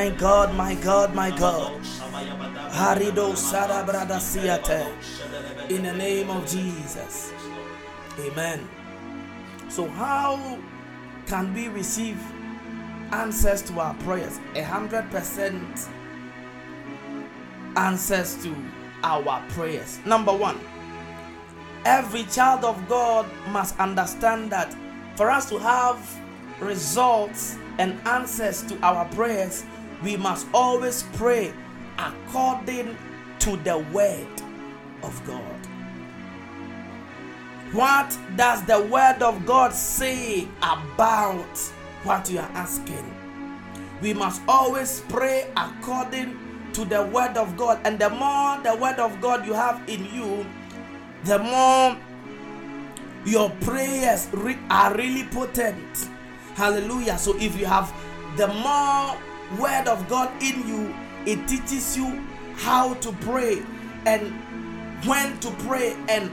My God, my God, my God. Harido Sada Brada Siate. In the name of Jesus. Amen. So, how can we receive answers to our prayers? A hundred percent answers to our prayers. Number one, every child of God must understand that for us to have results and answers to our prayers, we must always pray according to the word of God. What does the word of God say about what you are asking? We must always pray according to the word of God. And the more the word of God you have in you, the more your prayers are really potent. Hallelujah. So if you have the more word of God in you, it teaches you how to pray and when to pray and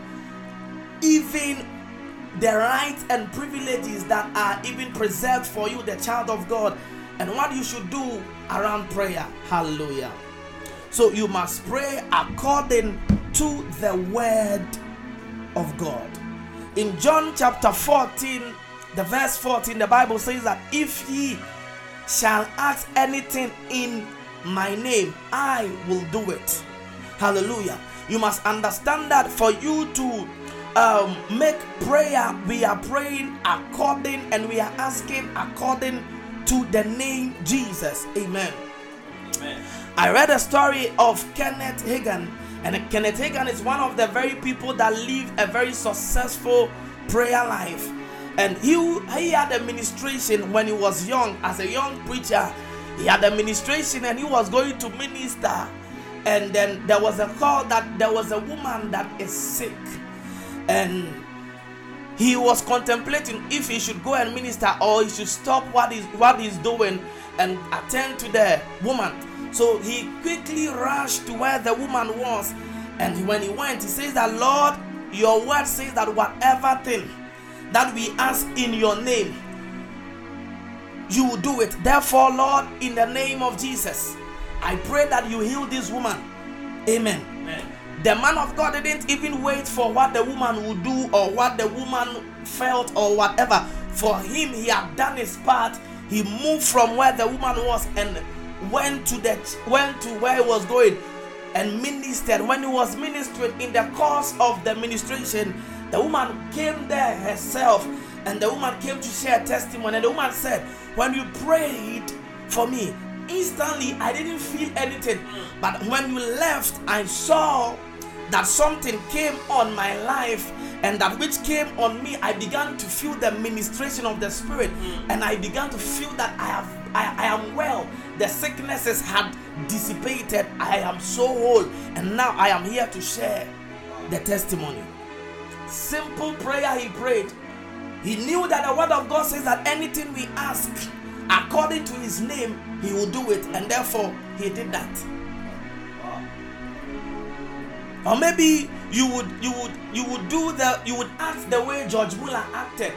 even the rights and privileges that are even preserved for you, the child of God, and what you should do around prayer. Hallelujah. So you must pray according to the word of God. In John chapter 14, the verse 14, the Bible says that if ye shall ask anything in my name, I will do it. Hallelujah. You must understand that for you to um, make prayer, we are praying according and we are asking according to the name Jesus. Amen. Amen. I read a story of Kenneth Hagin, and Kenneth Hagin is one of the very people that live a very successful prayer life. And he, he had a ministration when he was young, as a young preacher. He had a ministration and he was going to minister. And then there was a call that there was a woman that is sick. And he was contemplating if he should go and minister or he should stop what he's, what he's doing and attend to the woman. So he quickly rushed to where the woman was. And when he went, he says that, Lord, your word says that whatever thing that we ask in your name, you will do it. Therefore, Lord, in the name of Jesus, I pray that you heal this woman. Amen. Amen. The man of God didn't even wait for what the woman would do or what the woman felt or whatever. For him, he had done his part. He moved from where the woman was and went to the went to where he was going and ministered. When he was ministering in the course of the ministration, the woman came there herself and the woman came to share testimony. And the woman said, When you prayed for me, instantly I didn't feel anything. But when you left, I saw that something came on my life and that which came on me i began to feel the ministration of the spirit and i began to feel that i have I, I am well the sicknesses had dissipated i am so whole and now i am here to share the testimony simple prayer he prayed he knew that the word of god says that anything we ask according to his name he will do it and therefore he did that or maybe you would you would you would do the you would act the way George Muller acted.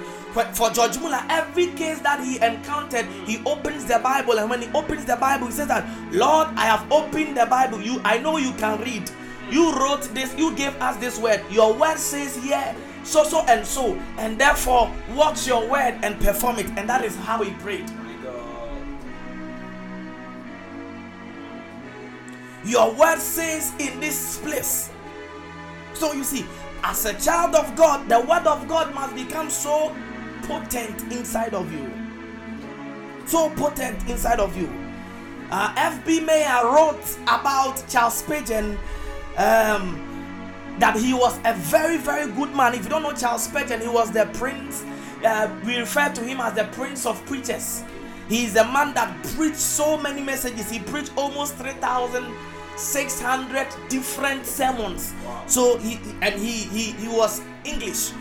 For George Muller, every case that he encountered, he opens the Bible, and when he opens the Bible, he says that, Lord, I have opened the Bible. You I know you can read. You wrote this, you gave us this word. Your word says here, so so and so, and therefore watch your word and perform it. And that is how he prayed. Your word says in this place so you see, as a child of God, the word of God must become so potent inside of you. So potent inside of you. Uh, F.B. Meyer wrote about Charles Spurgeon um, that he was a very, very good man. If you don't know Charles Spurgeon, he was the prince. Uh, we refer to him as the prince of preachers. He is a man that preached so many messages. He preached almost 3,600 different sermons. So he and he, he he was English.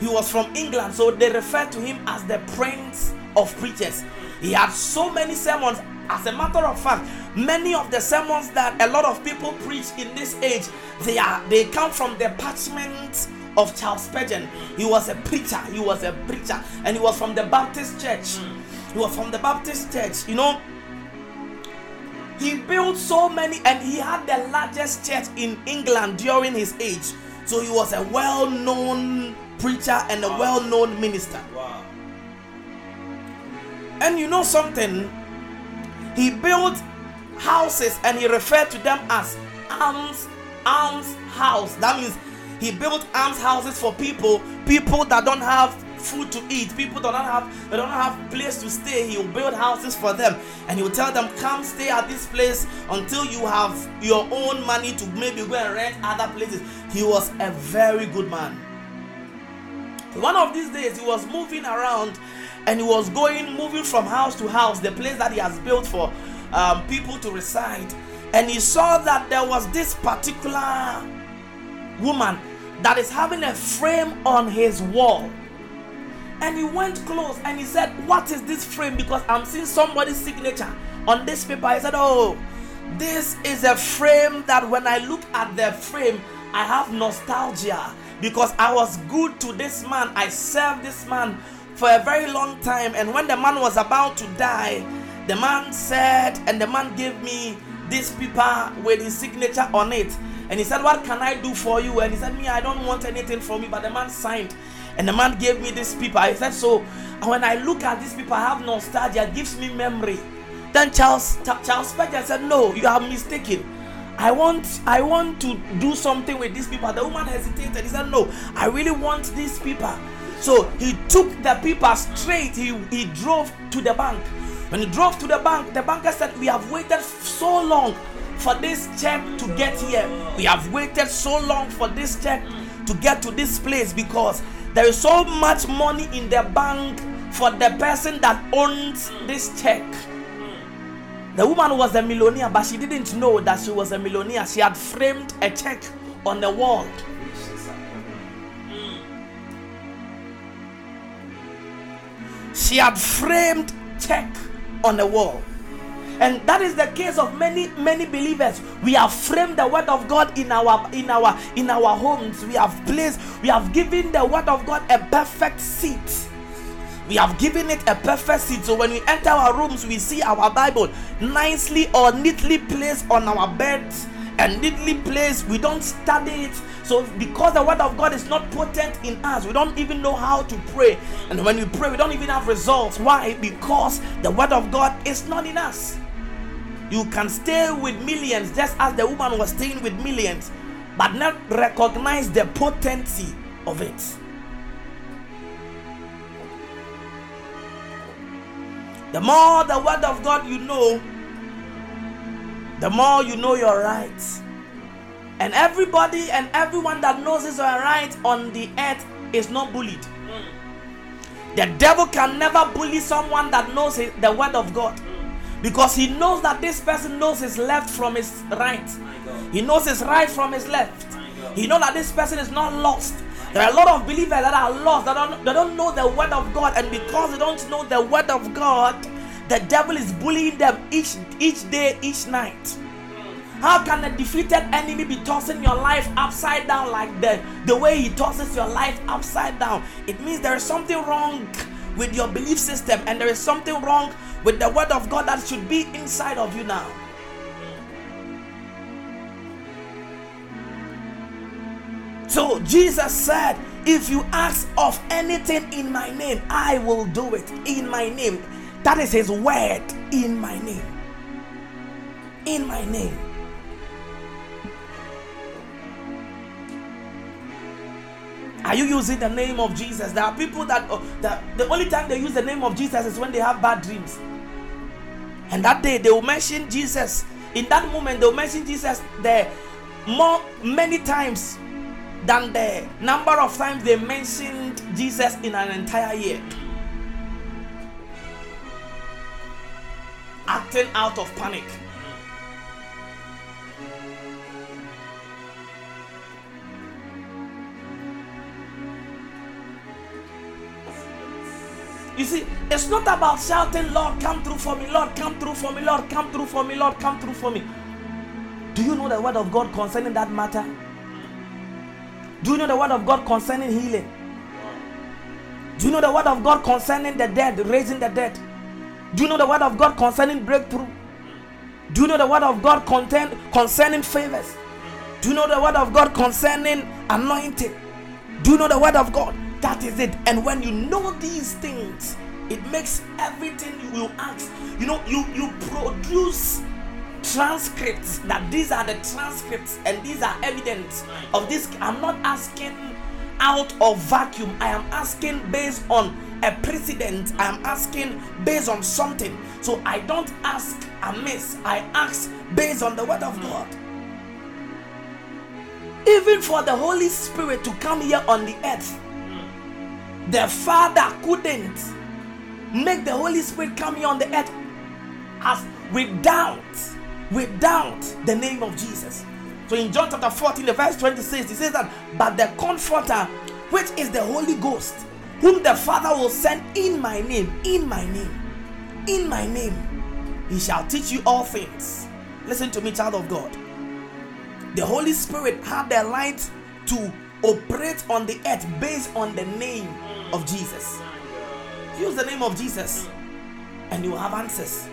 He was from England, so they refer to him as the prince of preachers. He had so many sermons. As a matter of fact, many of the sermons that a lot of people preach in this age, they are they come from the parchment of Charles Spurgeon. He was a preacher. He was a preacher, and he was from the Baptist church. He was from the Baptist church. You know, He built so many, and he had the largest church in England during his age. So he was a well known preacher and a well known minister. And you know something? He built houses and he referred to them as alms, alms house. That means he built alms houses for people, people that don't have food to eat. People that don't have they don't have place to stay. He will build houses for them and he will tell them, come stay at this place until you have your own money to maybe go and rent other places. He was a very good man. One of these days he was moving around and he was going moving from house to house, the place that he has built for um, people to reside. And he saw that there was this particular woman that is having a frame on his wall and he went close and he said, What is this frame? Because I'm seeing somebody's signature on this paper. He said, Oh, this is a frame that when I look at the frame, I have nostalgia because I was good to this man. I served this man for a very long time. And when the man was about to die, the man said, and the man gave me this paper with his signature on it. And he said, What can I do for you? And he said, Me, I don't want anything from you. But the man signed and the man gave me this paper. I said, So when I look at this paper, I have nostalgia, it gives me memory. Then Charles Charles Spurgeon said, No, you are mistaken. I want I want to do something with this paper. The woman hesitated. He said, No, I really want this paper. So he took the paper straight. He, he drove to the bank. When he drove to the bank, the banker said, We have waited so long for this check to get here. We have waited so long for this check to get to this place because there is so much money in the bank for the person that owns this check. The woman was a millionaire, but she didn't know that she was a millionaire. She had framed a check on the wall. She had framed check on the wall. And that is the case of many, many believers. We have framed the word of God in our in our in our homes. We have placed, we have given the word of God a perfect seat. We have given it a perfect seat. So when we enter our rooms, we see our Bible nicely or neatly placed on our beds and neatly placed. We don't study it. So, because the word of God is not potent in us, we don't even know how to pray. And when we pray, we don't even have results. Why? Because the word of God is not in us. You can stay with millions just as the woman was staying with millions, but not recognize the potency of it. The more the word of God you know, the more you know your rights. And everybody and everyone that knows his right on the earth is not bullied. The devil can never bully someone that knows the word of God because he knows that this person knows his left from his right. He knows his right from his left. He knows that this person is not lost. There are a lot of believers that are lost. That don't, they don't know the word of God, and because they don't know the word of God, the devil is bullying them each each day, each night. How can a defeated enemy be tossing your life upside down like that? The way he tosses your life upside down, it means there is something wrong with your belief system, and there is something wrong with the word of God that should be inside of you now. So Jesus said, If you ask of anything in my name, I will do it in my name. That is his word in my name. In my name. Are you using the name of Jesus? There are people that, uh, the only time they use the name of Jesus is when they have bad dreams. And that day they will mention Jesus. In that moment, they will mention Jesus there more many times than the number of times they mentioned Jesus in an entire year. Acting out of panic. You see, it's not about shouting, Lord, come through for me, Lord, come through for me, Lord, come through for me, Lord, come through for me. Do you know the word of God concerning that matter? Do you know the word of God concerning healing? Do you know the word of God concerning the dead, raising the dead? Do you know the word of God concerning breakthrough? Do you know the word of God content concerning favors? Do you know the word of God concerning anointing? Do you know the word of God? That is it. And when you know these things, it makes everything you will ask. You know, you you produce transcripts that these are the transcripts and these are evidence of this. I'm not asking out of vacuum. I am asking based on a precedent. I am asking based on something. So I don't ask amiss. I ask based on the word of God. Even for the Holy Spirit to come here on the earth, the Father couldn't make the Holy Spirit come here on the earth as without without the name of Jesus. So in John chapter 14, the verse 26, he says that, but the comforter, which is the Holy Ghost, whom the Father will send in my name, in my name, in my name, he shall teach you all things. Listen to me, child of God. The Holy Spirit had the right to operate on the earth based on the name of Jesus. Use the name of Jesus and you have answers.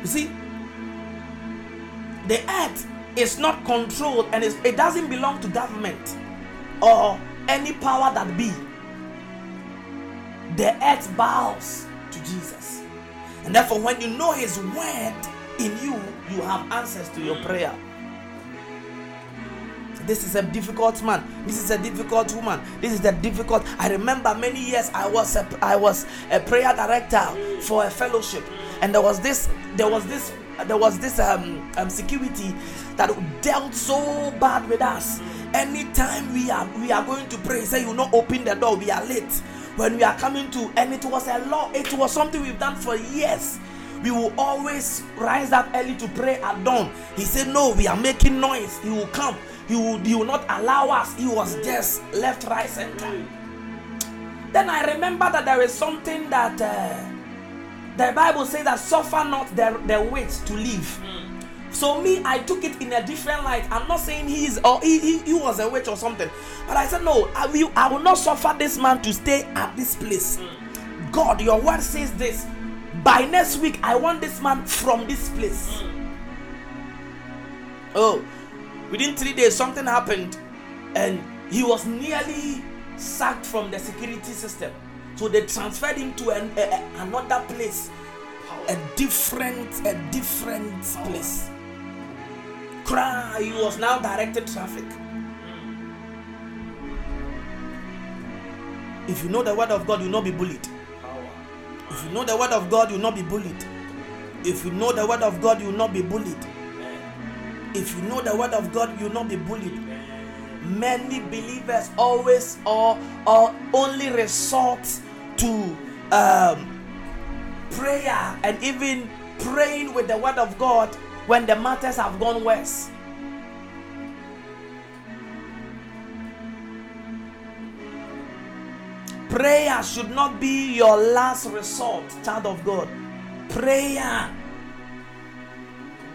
You see, the earth is not controlled and it doesn't belong to government or any power that be. The earth bows to Jesus. And therefore, when you know His word in you, you have answers to your prayer. This is a difficult man. This is a difficult woman. This is a difficult. I remember many years I was a, I was a prayer director for a fellowship, and there was this there was this there was this um, um, security that dealt so bad with us. Anytime we are we are going to pray, say you not open the door, we are late. When we are coming to, and it was a law, it was something we've done for years. We will always rise up early to pray at dawn. He said, No, we are making noise. He will come. He will, he will not allow us. He was just left, right, center. Then I remember that there is something that. Uh, the Bible says that suffer not the, the wait to live. So me, I took it in a different light. I'm not saying he is or he, he, he was a witch or something, but I said no. I will I will not suffer this man to stay at this place. God, your word says this. By next week, I want this man from this place. Oh, within three days, something happened, and he was nearly sacked from the security system. So they transferred him to an, a, another place, a different, a different place. Cry, he was now directing traffic. If you know the word of God, you'll not be bullied. If you know the word of God, you'll not be bullied. If you know the word of God, you'll not be bullied. If you know the word of God, you'll not be bullied many believers always or or only resort to um, prayer and even praying with the word of God when the matters have gone worse. Prayer should not be your last resort, child of God. Prayer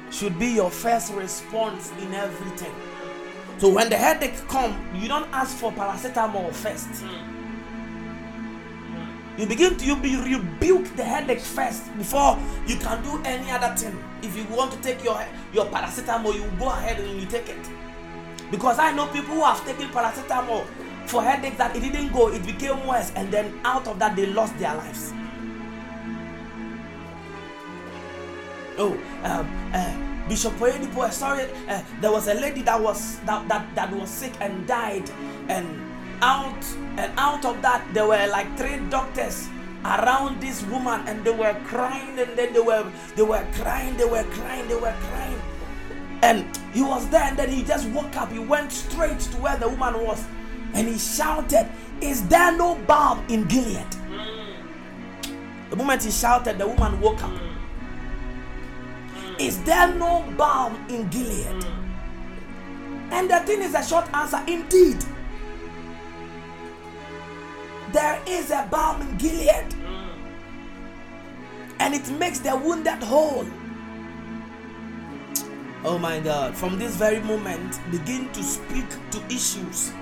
should be your first response in everything. So when the headache come, you don't ask for paracetamol first. You begin to you be rebuke the headache first before you can do any other thing. If you want to take your your paracetamol, you go ahead and you take it. Because I know people who have taken paracetamol for headache that it didn't go, it became worse, and then out of that they lost their lives. Oh, um, uh, Bishop Oyedepo, sorry, uh, there was a lady that was that, that that was sick and died, and out and out of that there were like three doctors around this woman, and they were crying, and then they were they were crying, they were crying, they were crying, and he was there, and then he just woke up. He went straight to where the woman was, and he shouted, "Is there no balm in Gilead?" The moment he shouted, the woman woke up. Is there no balm in Gilead? And the thing is a short answer indeed. There is a balm in Gilead. And it makes the wounded whole. Oh my God. From this very moment, begin to speak to issues.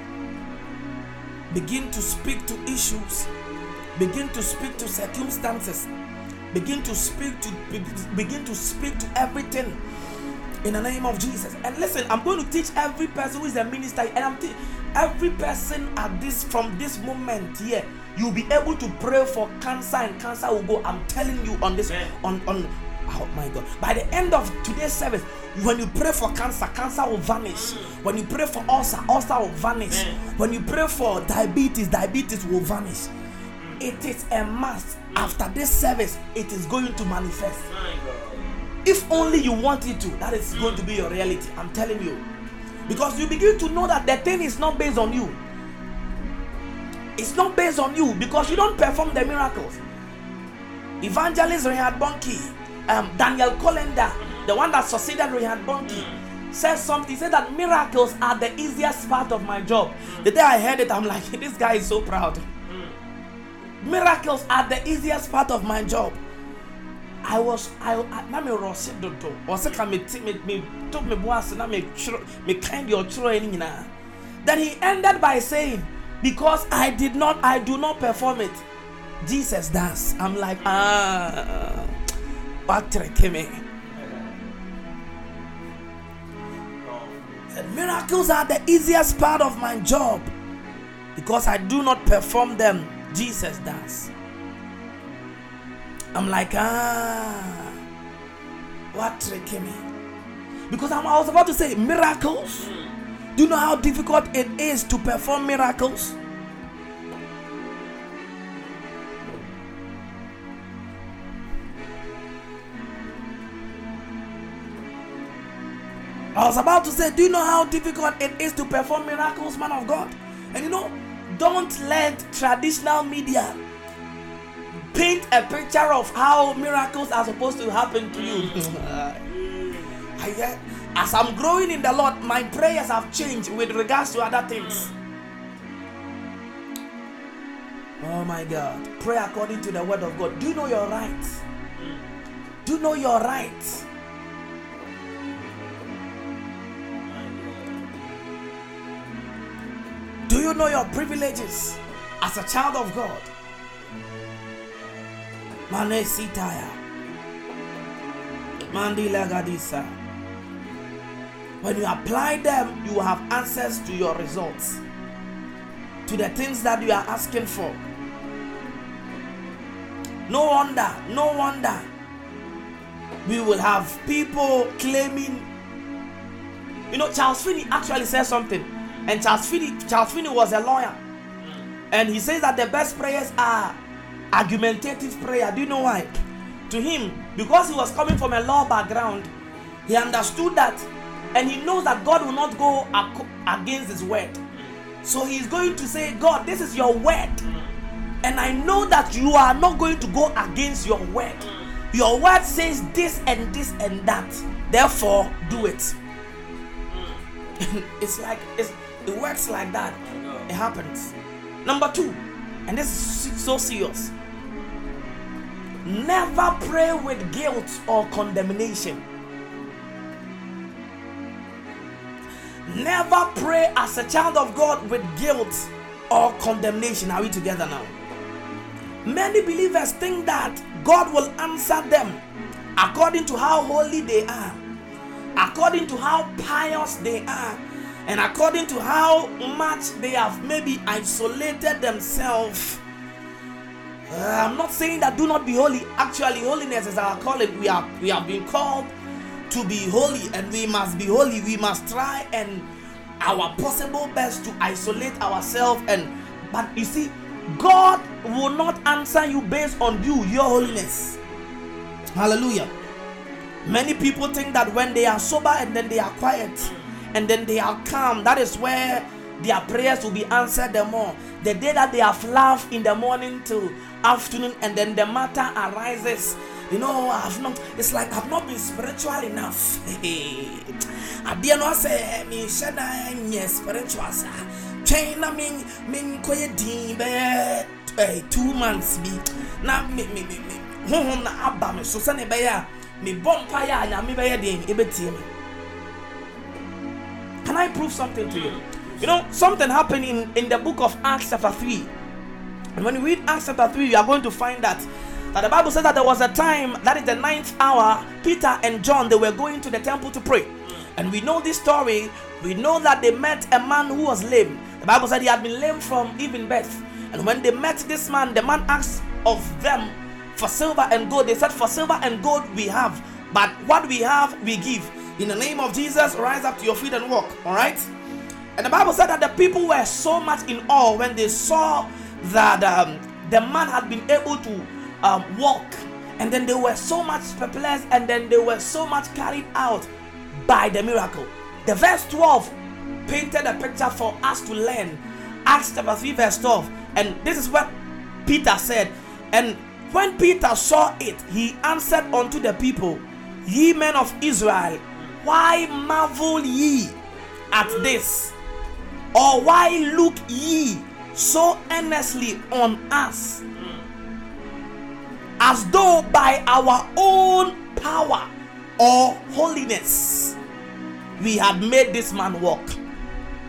Begin to speak to issues. Begin to speak to circumstances Begin to speak to begin to speak to everything in the name of Jesus. And listen, I'm going to teach every person who is a minister, and I'm te- every person at this from this moment here. You'll be able to pray for cancer, and cancer will go. I'm telling you on this on on Oh my God. By the end of today's service, when you pray for cancer, cancer will vanish. When you pray for ulcer, ulcer will vanish. When you pray for diabetes, diabetes will vanish. It is a must. After this service, it is going to manifest. If only you want it to, that is going to be your reality. I'm telling you. Because you begin to know that the thing is not based on you. It's not based on you because you don't perform the miracles. Evangelist Reinhard Bonnke um, Daniel Kolenda, the one that succeeded Reinhard Bonnke, says something. He said that miracles are the easiest part of my job. The day I heard it, I'm like, this guy is so proud. Miracles are the easiest part of my job. I was I na me rose dodo. Was ka me me me took me boas na me me kind your true any Then he ended by saying, because I did not I do not perform it. Jesus does. I'm like, ah me. And miracles are the easiest part of my job because I do not perform them. Jesus does. I'm like, ah, what tricky me? Because I'm, I was about to say miracles. Do you know how difficult it is to perform miracles? I was about to say, do you know how difficult it is to perform miracles, man of God? And you know, don't let traditional media paint a picture of how miracles are supposed to happen to you. I, as I'm growing in the Lord, my prayers have changed with regards to other things. Oh my God. Pray according to the word of God. Do you know your rights? Do you know your rights? You know your privileges as a child of God? When you apply them, you have access to your results, to the things that you are asking for. No wonder, no wonder we will have people claiming. You know, Charles Finney actually says something and Charles Finney, Charles Finney was a lawyer. And he says that the best prayers are argumentative prayer. Do you know why? To him, because he was coming from a law background, he understood that and he knows that God will not go against his word. So he's going to say, God, this is your word. And I know that you are not going to go against your word. Your word says this and this and that. Therefore, do it. it's like it's it works like that. It happens. Number two, and this is so serious. Never pray with guilt or condemnation. Never pray as a child of God with guilt or condemnation. Are we together now? Many believers think that God will answer them according to how holy they are, according to how pious they are, and according to how much they have maybe isolated themselves. Uh, I'm not saying that do not be holy. Actually, holiness is our calling. We are we have been called to be holy, and we must be holy. We must try and our possible best to isolate ourselves. And but you see, God will not answer you based on you, your holiness. Hallelujah. Many people think that when they are sober and then they are quiet, and then they are calm. That is where their prayers will be answered the more. The day that they have laughed in the morning till afternoon, and then the matter arises. You know, I've not. It's like I've not been spiritual enough. Adeɛ no sɛ menhyɛ da nyɛ spiritual saa twɛn na menkɔyɛ din bɛyɛ eh, two months bi na me me me honhom na aba me so sɛne ɛbɛyɛ a mebɔ mpaeɛ a nyame bɛyɛ den ɛbɛtie me I prove something to you? You know, something happened in, in the book of Acts, chapter 3. And when you read Acts chapter 3, you are going to find that Now the Bible says that there was a time, that is the ninth hour, Peter and John, they were going to the temple to pray. And we know this story. We know that they met a man who was lame. The Bible said he had been lame from even birth. And when they met this man, the man asked of them for silver and gold. They said, For silver and gold we have, but what we have we give. In the name of Jesus, rise up to your feet and walk. All right? And the Bible said that the people were so much in awe when they saw that um, the man had been able to um, walk. And then they were so much perplexed and then they were so much carried out by the miracle. The verse 12 painted a picture for us to learn. Acts chapter 3, verse 12. And this is what Peter said. And when Peter saw it, he answered unto the people, Ye men of Israel, why marvel ye at this? Or why look ye so earnestly on us? As though by our own power or holiness we had made this man walk.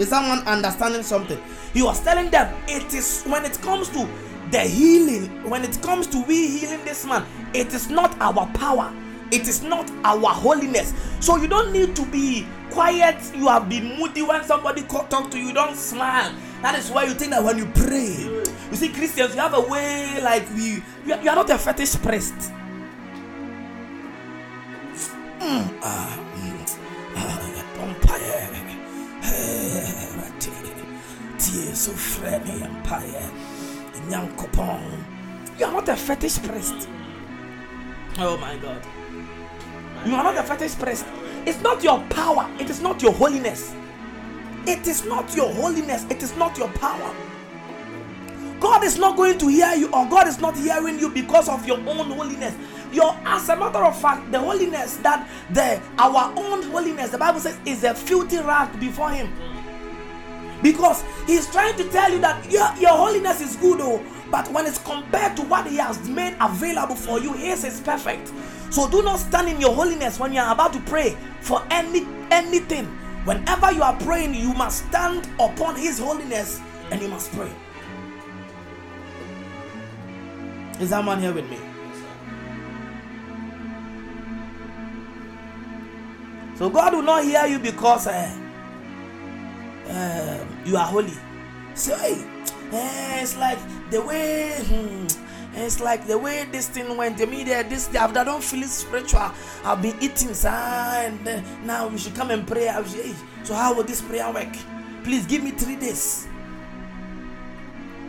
Is someone understanding something? He was telling them it is when it comes to the healing, when it comes to we healing this man, it is not our power, it is not our holiness. So you don't need to be quiet. You have been moody when somebody talk to you. Don't smile. That is why you think that when you pray, you see Christians, you have a way like we. You are, not a fetish priest. Mm, ah, mm, ah, you are not a fetish priest. Oh my God. You are not a fetish priest. It's not your power, it is not your holiness. It is not your holiness, it is not your power. God is not going to hear you, or God is not hearing you because of your own holiness. Your, as a matter of fact, the holiness that the our own holiness, the Bible says, is a filthy rag before Him. Because He's trying to tell you that your, your holiness is good, oh, but when it's compared to what He has made available for you, His is perfect. So do not stand in your holiness when you are about to pray for any anything. Whenever you are praying, you must stand upon His holiness and you must pray. Is that man here with me? So God will not hear you because uh, uh, you are holy. So hey, uh, it's like the way. Hmm, it's like the way this thing went. The media, this I don't feel it spiritual. I've been eating, sir, and uh, now we should come and pray. Say, hey, so how will this prayer work? Please give me three days.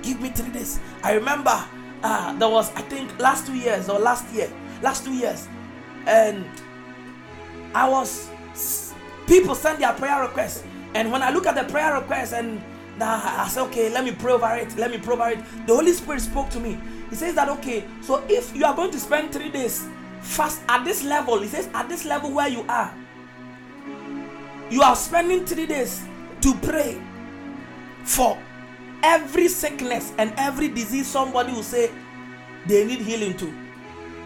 Give me three days. I remember uh, there was I think last two years or last year, last two years, and I was people send their prayer requests, and when I look at the prayer requests and uh, I said, okay, let me pray over it. Let me pray over it. The Holy Spirit spoke to me. He says that okay, so if you are going to spend three days fast at this level, he says at this level where you are, you are spending three days to pray for every sickness and every disease somebody will say they need healing to.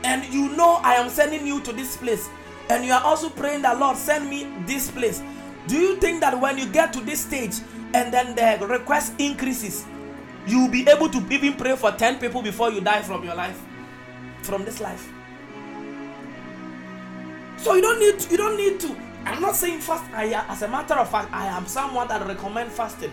And you know I am sending you to this place. And you are also praying that Lord send me this place. Do you think that when you get to this stage and then the request increases, you will be able to even pray for 10 people before you die from your life? From this life. So you don't need to, you don't need to. I'm not saying fast. I as a matter of fact, I am someone that recommend fasting.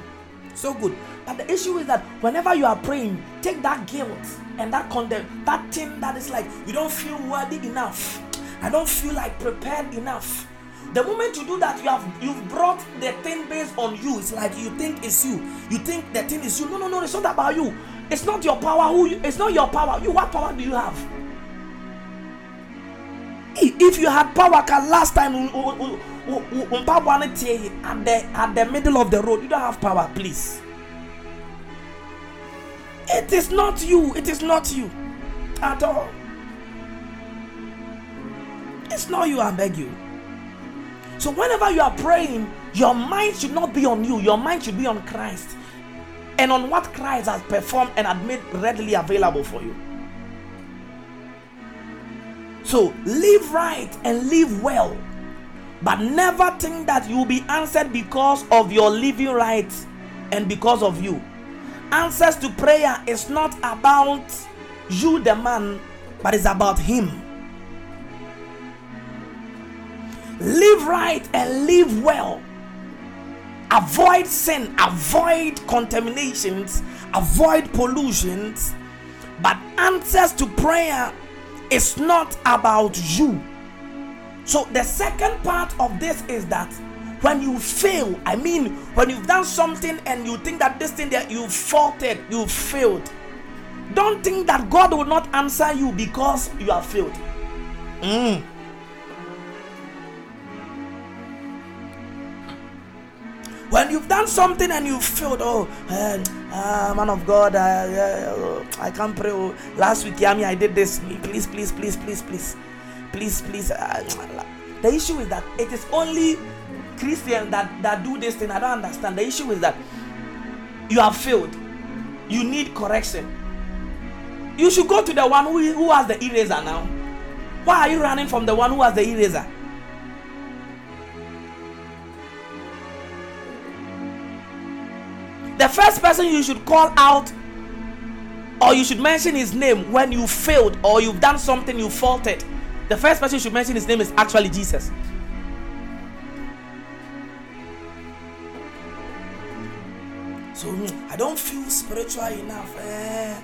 So good. But the issue is that whenever you are praying, take that guilt and that condemn, that thing that is like you don't feel worthy enough. I don't feel like prepared enough. The moment you do that, you have you've brought the thing based on you. It's like you think it's you. You think the thing is you. No, no, no. It's not about you. It's not your power. Who? You, it's not your power. You. What power do you have? If you had power, can last time at the at the middle of the road, you don't have power. Please. It is not you. It is not you at all. It's not you. I beg you. So whenever you are praying, your mind should not be on you, your mind should be on Christ and on what Christ has performed and had made readily available for you. So live right and live well, but never think that you will be answered because of your living right and because of you. Answers to prayer is not about you, the man, but it's about Him. Live right and live well. Avoid sin, avoid contaminations, avoid pollutions. But answers to prayer is not about you. So, the second part of this is that when you fail, I mean, when you've done something and you think that this thing that you faulted, you failed, don't think that God will not answer you because you have failed. Mm. When you've done something and you failed, oh, uh, uh, man of God, uh, I can't pray. Oh, last week, Yami, I did this. Please, please, please, please, please, please, please. Uh, the issue is that it is only Christians that, that do this thing. I don't understand. The issue is that you have failed. You need correction. You should go to the one who, who has the eraser now. Why are you running from the one who has the eraser? The first person you should call out or you should mention his name when you failed or you've done something you faulted. The first person you should mention his name is actually Jesus. So I don't feel spiritual enough. Eh,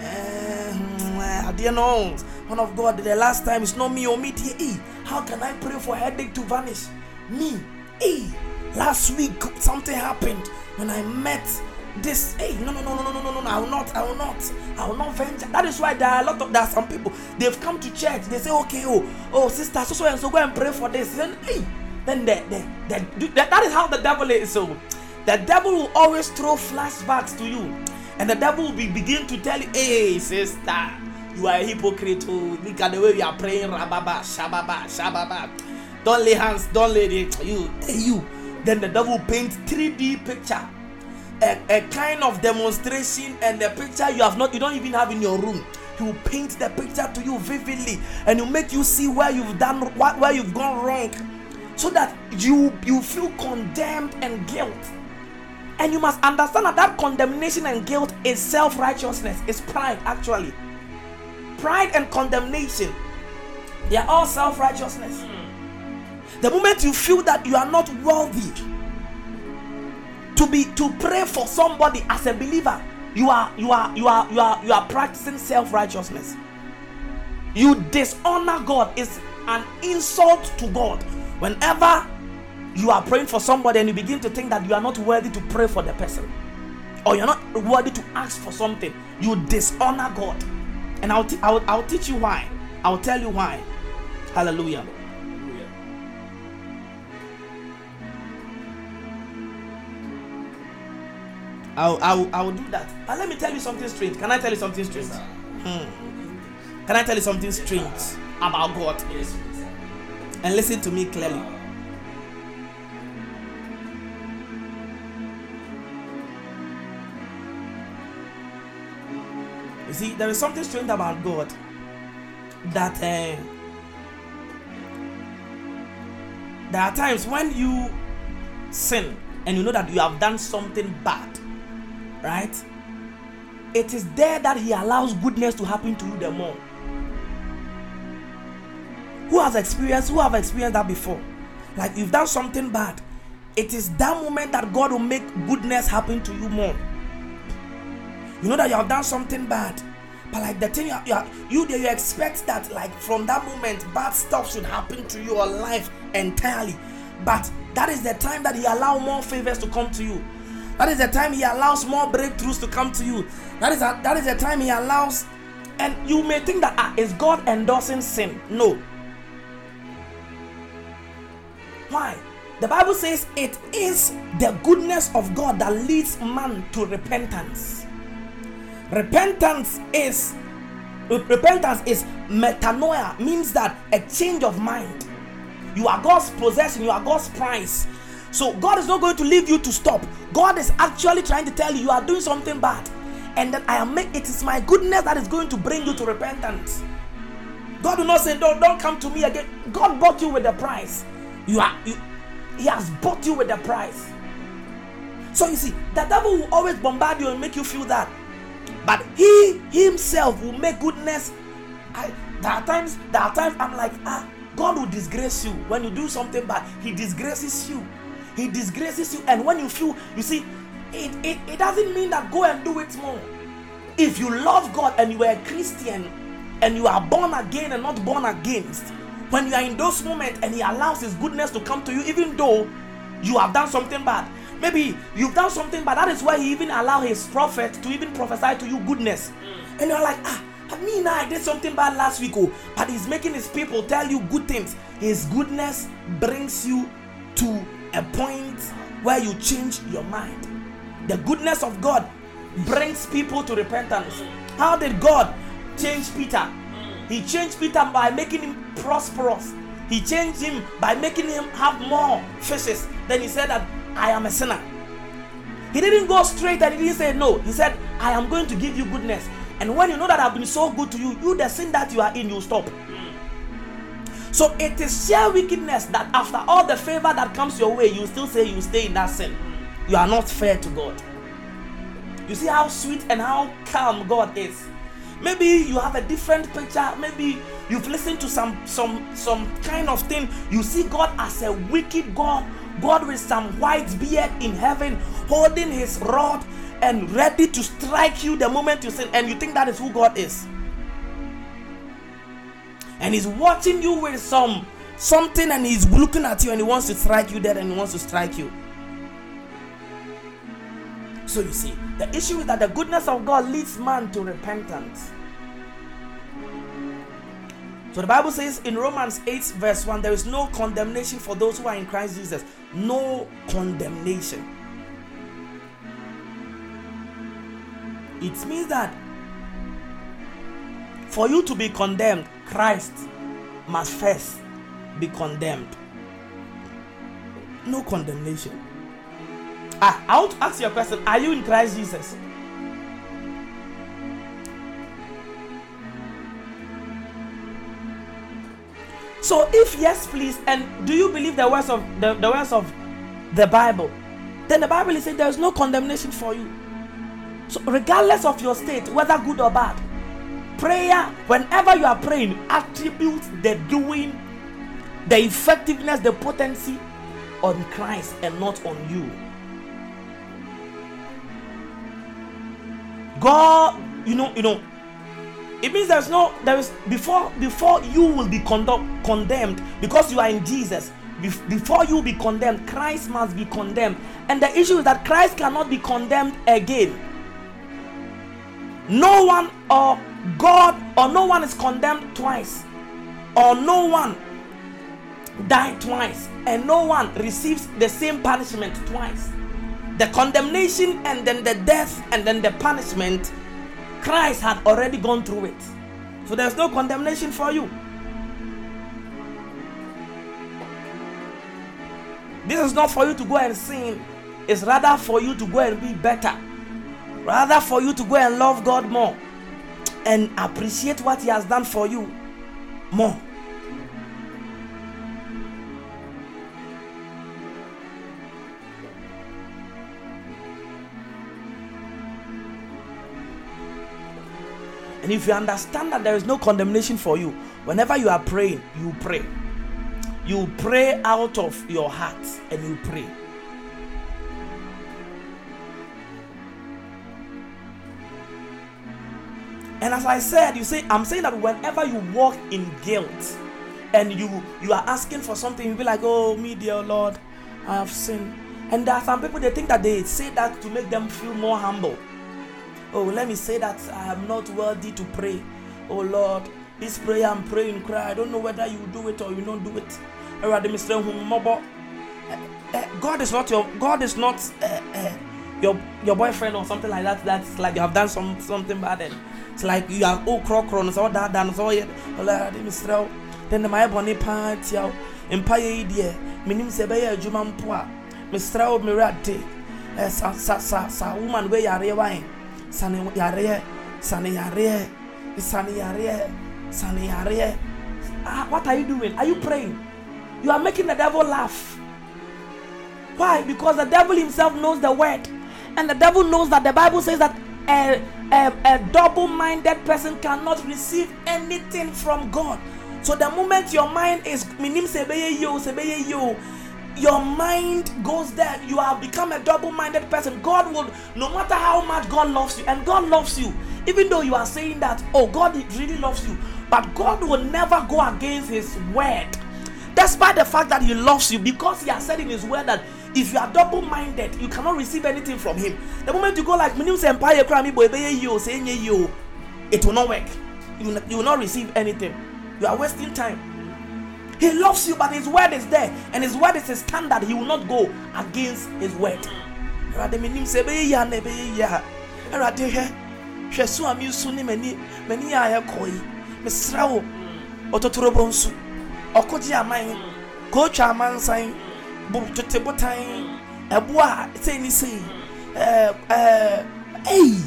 eh, hmm, I didn't know. One of God, the last time it's not me or me. Eh, how can I pray for headache to vanish? Me. Eh, last week something happened when I met this hey no no no no no no no no I will not I will not I will not venture. That is why there are a lot of there are some people they've come to church they say okay oh oh sister so so and so go and pray for this. Then hey then the, the, the, that, is how the devil is so the devil will always throw flashbacks to you and the devil will be begin to tell you hey sister you are a hypocrite oh. Look at the way we are praying rababa shababa shababa. Don't lay hands don't lay the you hey you then the devil paint 3d picture a, a kind of demonstration and the picture you have not you don't even have in your room he will paint the picture to you vividly and will make you see where you've done what where you've gone wrong so that you you feel condemned and guilt and you must understand that that condemnation and guilt is self righteousness, is pride actually. Pride and condemnation, they are all self righteousness. The moment you feel that you are not worthy to be to pray for somebody as a believer, you are you are you are you are you are practicing self righteousness. You dishonor God is an insult to God. Whenever you are praying for somebody and you begin to think that you are not worthy to pray for the person or you're not worthy to ask for something, you dishonor God. And I'll, t- I'll, I'll teach you why. I'll tell you why. Hallelujah. I'll, I'll, I'll do that. But let me tell you something strange. Can I tell you something strange? Hmm. Can I tell you something strange about God? And listen to me clearly. You see, there is something strange about God that uh, there are times when you sin and you know that you have done something bad, right? It is there that He allows goodness to happen to you the more. Who has experienced? Who have experienced that before? Like you've done something bad, it is that moment that God will make goodness happen to you more. You know that you have done something bad, but like the thing you you, you, you expect that like from that moment bad stuff should happen to your life entirely. But that is the time that He allow more favors to come to you. That is the time He allows more breakthroughs to come to you. That is a, that is the time He allows. And you may think that ah, is God endorsing sin? No. Why? The Bible says it is the goodness of God that leads man to repentance. Repentance is repentance is metanoia, means that a change of mind. You are God's possession, you are God's prize. So God is not going to leave you to stop. God is actually trying to tell you you are doing something bad, and that I am make it is my goodness that is going to bring you to repentance. God will not say, Don't, don't come to me again. God bought you with the price. You are you, He has bought you with the price. So you see, the devil will always bombard you and make you feel that but he himself will make goodness I there are times there are times I'm like ah God will disgrace you when you do something bad. He disgraces you. He disgraces you, and when you feel you see, it it, it doesn't mean that go and do it more. If you love God and you are a Christian and you are born again and not born against, when you are in those moments and He allows His goodness to come to you, even though you have done something bad. Maybe you've done something bad. That is why He even allow His prophet to even prophesy to you goodness. Mm. And you're like, ah, me now I did something bad last week, oh, but He's making His people tell you good things. His goodness brings you to a point where you change your mind. The goodness of God brings people to repentance. How did God change Peter? He changed Peter by making him prosperous. He changed him by making him have more fishes. Then he said that I am a sinner. He didn't go straight and he didn't say no. He said, I am going to give you goodness. And when you know that I've been so good to you, you the sin that you are in, you stop. So it is sheer wickedness that after all the favor that comes your way, you still say you stay in that sin. You are not fair to God. You see how sweet and how calm God is. Maybe you have a different picture. Maybe you've listened to some some some kind of thing. You see God as a wicked God, God with some white beard in heaven, holding his rod and ready to strike you the moment you sin, and you think that is who God is. And he's watching you with some something, and he's looking at you and he wants to strike you dead and he wants to strike you. So you see, the issue is that the goodness of God leads man to repentance. So the Bible says in Romans 8, verse 1, there is no condemnation for those who are in Christ Jesus. No condemnation. It means that for you to be condemned, Christ must first be condemned. No condemnation. Ah, I want to ask you a question. Are you in Christ Jesus? So if yes, please, and do you believe the words of the, the words of the Bible? Then the Bible is saying there is no condemnation for you. So regardless of your state, whether good or bad, prayer, whenever you are praying, attribute the doing, the effectiveness, the potency on Christ and not on you. God, you know, you know, it means there's no there is before before you will be condemned condemned because you are in Jesus. Before you be condemned, Christ must be condemned. And the issue is that Christ cannot be condemned again. No one or God or no one is condemned twice, or no one died twice, and no one receives the same punishment twice the condemnation and then the death and then the punishment, Christ had already gone through it. So there's no condemnation for you. This is not for you to go and sin, it's rather for you to go and be better. Rather for you to go and love God more and appreciate what He has done for you more. And if you understand that there is no condemnation for you, whenever you are praying, you pray. You pray out of your heart and you pray. And as I said, you say, I'm saying that whenever you walk in guilt and you you are asking for something, you be like, Oh, me, dear Lord, I have sinned. And there are some people they think that they say that to make them feel more humble. Oh, let me say that I am not worthy to pray. Oh Lord, this prayer I'm praying, cry. I don't know whether you do it or you don't do it. Eh, eh, God is not your God is not uh, uh, your your boyfriend or something like that. That's like you have done some something bad. It's like you are oh croc croc so that done so yet. Then the my bonny part yaw. Empire idea. Minim se be ya adwuma mpo a. Mesrɛ wo merade. Sa sa sa sa woman we yare wine sane yareɛ sane yareɛ sane yareɛ sane yareɛ ah what are you doing? Are you praying? You are making the devil laugh. Why? Because the devil himself knows the word. And the devil knows that the bible says that a, a, a double minded person cannot receive anything from God. So the moment your mind is your mind goes there, you have become a double minded person. God will, no matter how much God loves you, and God loves you, even though you are saying that, oh, God really loves you, but God will never go against His word. Despite the fact that He loves you, because He has said in His word that if you are double minded, you cannot receive anything from Him. The moment you go like, empire, it will not work. You will not receive anything. You are wasting time. He loves you, but His word is there, and His word is a standard. He will not go against His word. so a mesu ne m'ani m'ani a ɛkɔ yi mesrɛ wo ɔtotorobo nso ɔkogye aman kootwa amansan tete botan ɛboa sei ne sei ɛɛ ɛyi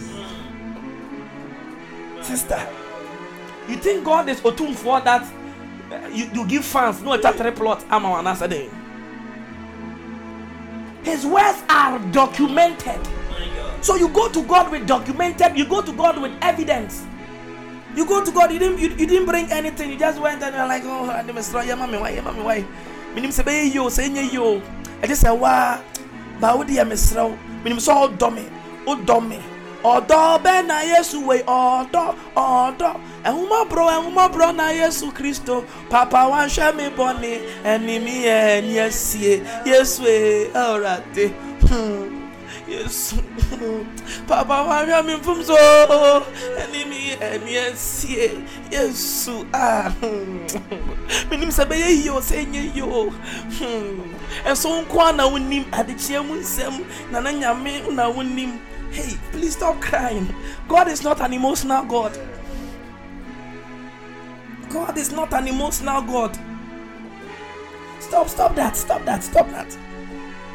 sister you think God is otumfoɔ that uh, you, you give fans no ɛtwa three plot ama wɔn anasa den his words are documented. So you go to God with documented, you go to God with evidence. You go to God, you didn't you, you didn't bring anything, you just went and you're like, oh, I'm Mr. Yamami, why, Yamami, why? Minim se be yo, say yo. I just say, wa, ba wo dia Mr. Minim so all dummy, all dummy. Ọdọ bẹ na Yesu we ọdọ ọdọ ẹhunmọ bro ẹhunmọ bro na Yesu Kristo papa wa nhwẹ mi bọ ni ẹni mi ẹ ẹni ẹ sie Yesu ẹ ọrọ ade. Yesu. Papa wahwɛ me mfom so ɛne me ɛne asie yesu a menim sɛ bɛyɛ yie o sɛ ɛnyɛ yie o? Ɛnso nko a na wonim adekyeɛ mu nsɛm na na nyame na wonim hey please stop crying. God is not an emotional god. God is not an emotional god. Stop stop that stop that stop that.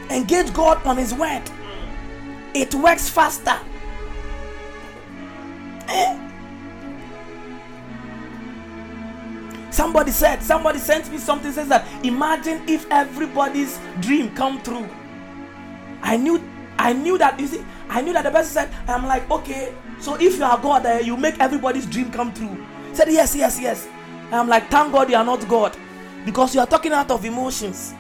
Engage god on his word it works faster. Eh? Somebody said, somebody sent me something says that imagine if everybody's dream come true. I knew, I knew that you see, I knew that the person said, I'm like, okay, so if you are God, uh, you make everybody's dream come true. said yes, yes, yes. And I'm like, thank God you are not God, because you are talking out of emotions.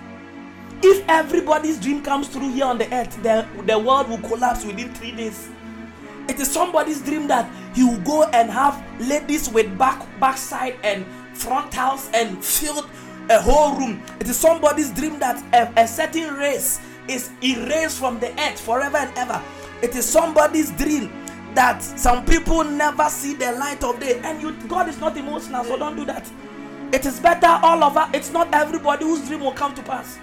If everybody's dream comes true here on the earth, the, the world will collapse within three days. It is somebody's dream that he will go and have ladies with back backside and frontals and filled a whole room. It is somebody's dream that a, a certain race is erased from the earth forever and ever. It is somebody's dream that some people never see the light of day. And you, God is not emotional, so don't do that. It is better all over. It's not everybody whose dream will come to pass.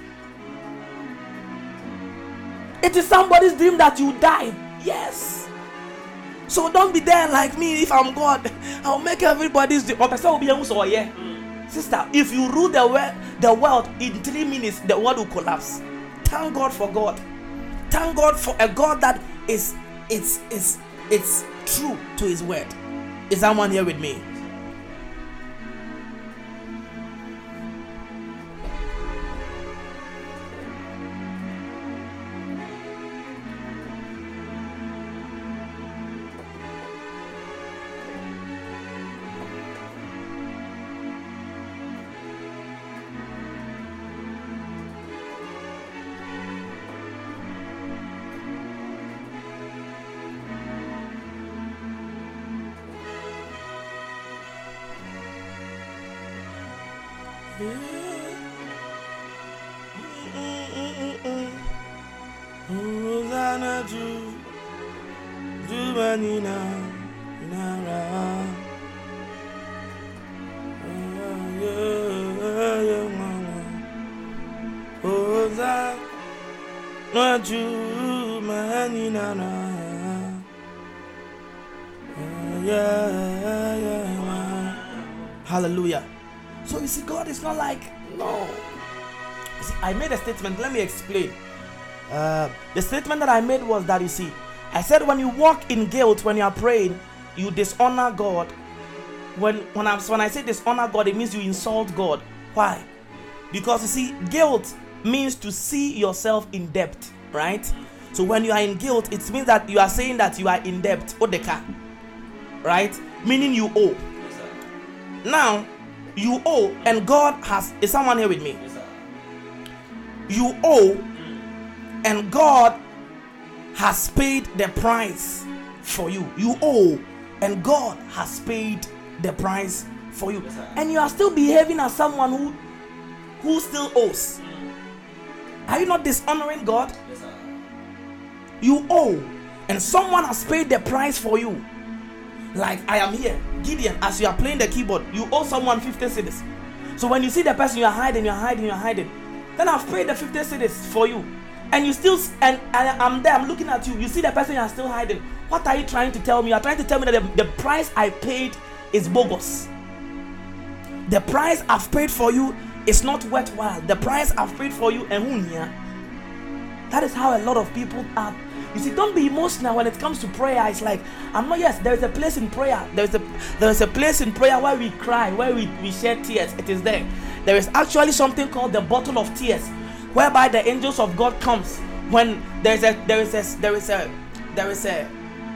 It is somebody's dream that you die. Yes. So don't be there like me. If I'm God, I'll make everybody's dream. Sister, if you rule the world, the world in three minutes, the world will collapse. Thank God for God. Thank God for a God that is it's it's it's true to His word. Is someone here with me? Statement that I made was that you see, I said when you walk in guilt when you are praying, you dishonor God. When when I when I say dishonor God, it means you insult God. Why? Because you see, guilt means to see yourself in debt, right? So when you are in guilt, it means that you are saying that you are in debt. Odeka. Right? Meaning you owe. now, you owe, and God has. Is someone here with me? you owe, and God has paid the price for you. You owe, and God has paid the price for you. And you are still behaving as someone who who still owes. Are you not dishonoring God? you owe, and someone has paid the price for you. Like I am here, Gideon, as you are playing the keyboard, you owe someone 50 cedis. So when you see the person, you are hiding, you're hiding, you're hiding. Then I've paid the 50 cedis for you. And you still, and, and I'm there, I'm looking at you. You see the person, you're still hiding. What are you trying to tell me? You're trying to tell me that the, the price I paid is bogus. The price I've paid for you is not worthwhile. The price I've paid for you, and that is how a lot of people are you see, don't be emotional when it comes to prayer. It's like I'm not. Yes, there is a place in prayer. There is a there is a place in prayer where we cry, where we, we shed tears. It is there. There is actually something called the bottle of tears, whereby the angels of God comes when there is a there is a there is a there is a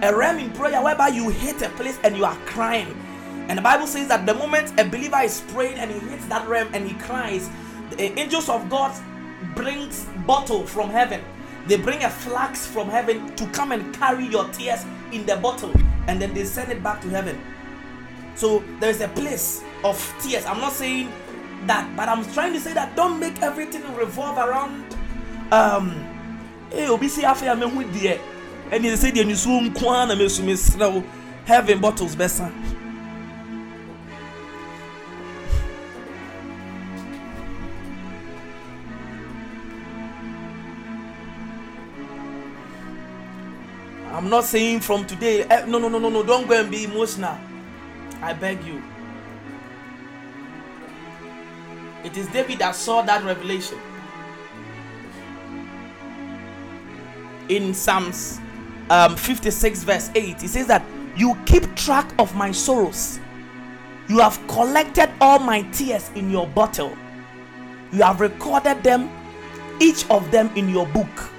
a realm in prayer whereby you hit a place and you are crying. And the Bible says that the moment a believer is praying and he hits that realm and he cries, the angels of God brings bottle from heaven they bring a flax from heaven to come and carry your tears in the bottle and then they send it back to heaven. So there is a place of tears. I'm not saying that, but I'm trying to say that don't make everything revolve around um eh obi say afia me hu die and they say the nsuo nkwa na me so me heaven bottles besa I'm not saying from today. Eh, no, no, no, no, no. Don't go and be emotional. I beg you. It is David that saw that revelation. In Psalms um, 56, verse 8, he says that you keep track of my sorrows. You have collected all my tears in your bottle. You have recorded them, each of them in your book.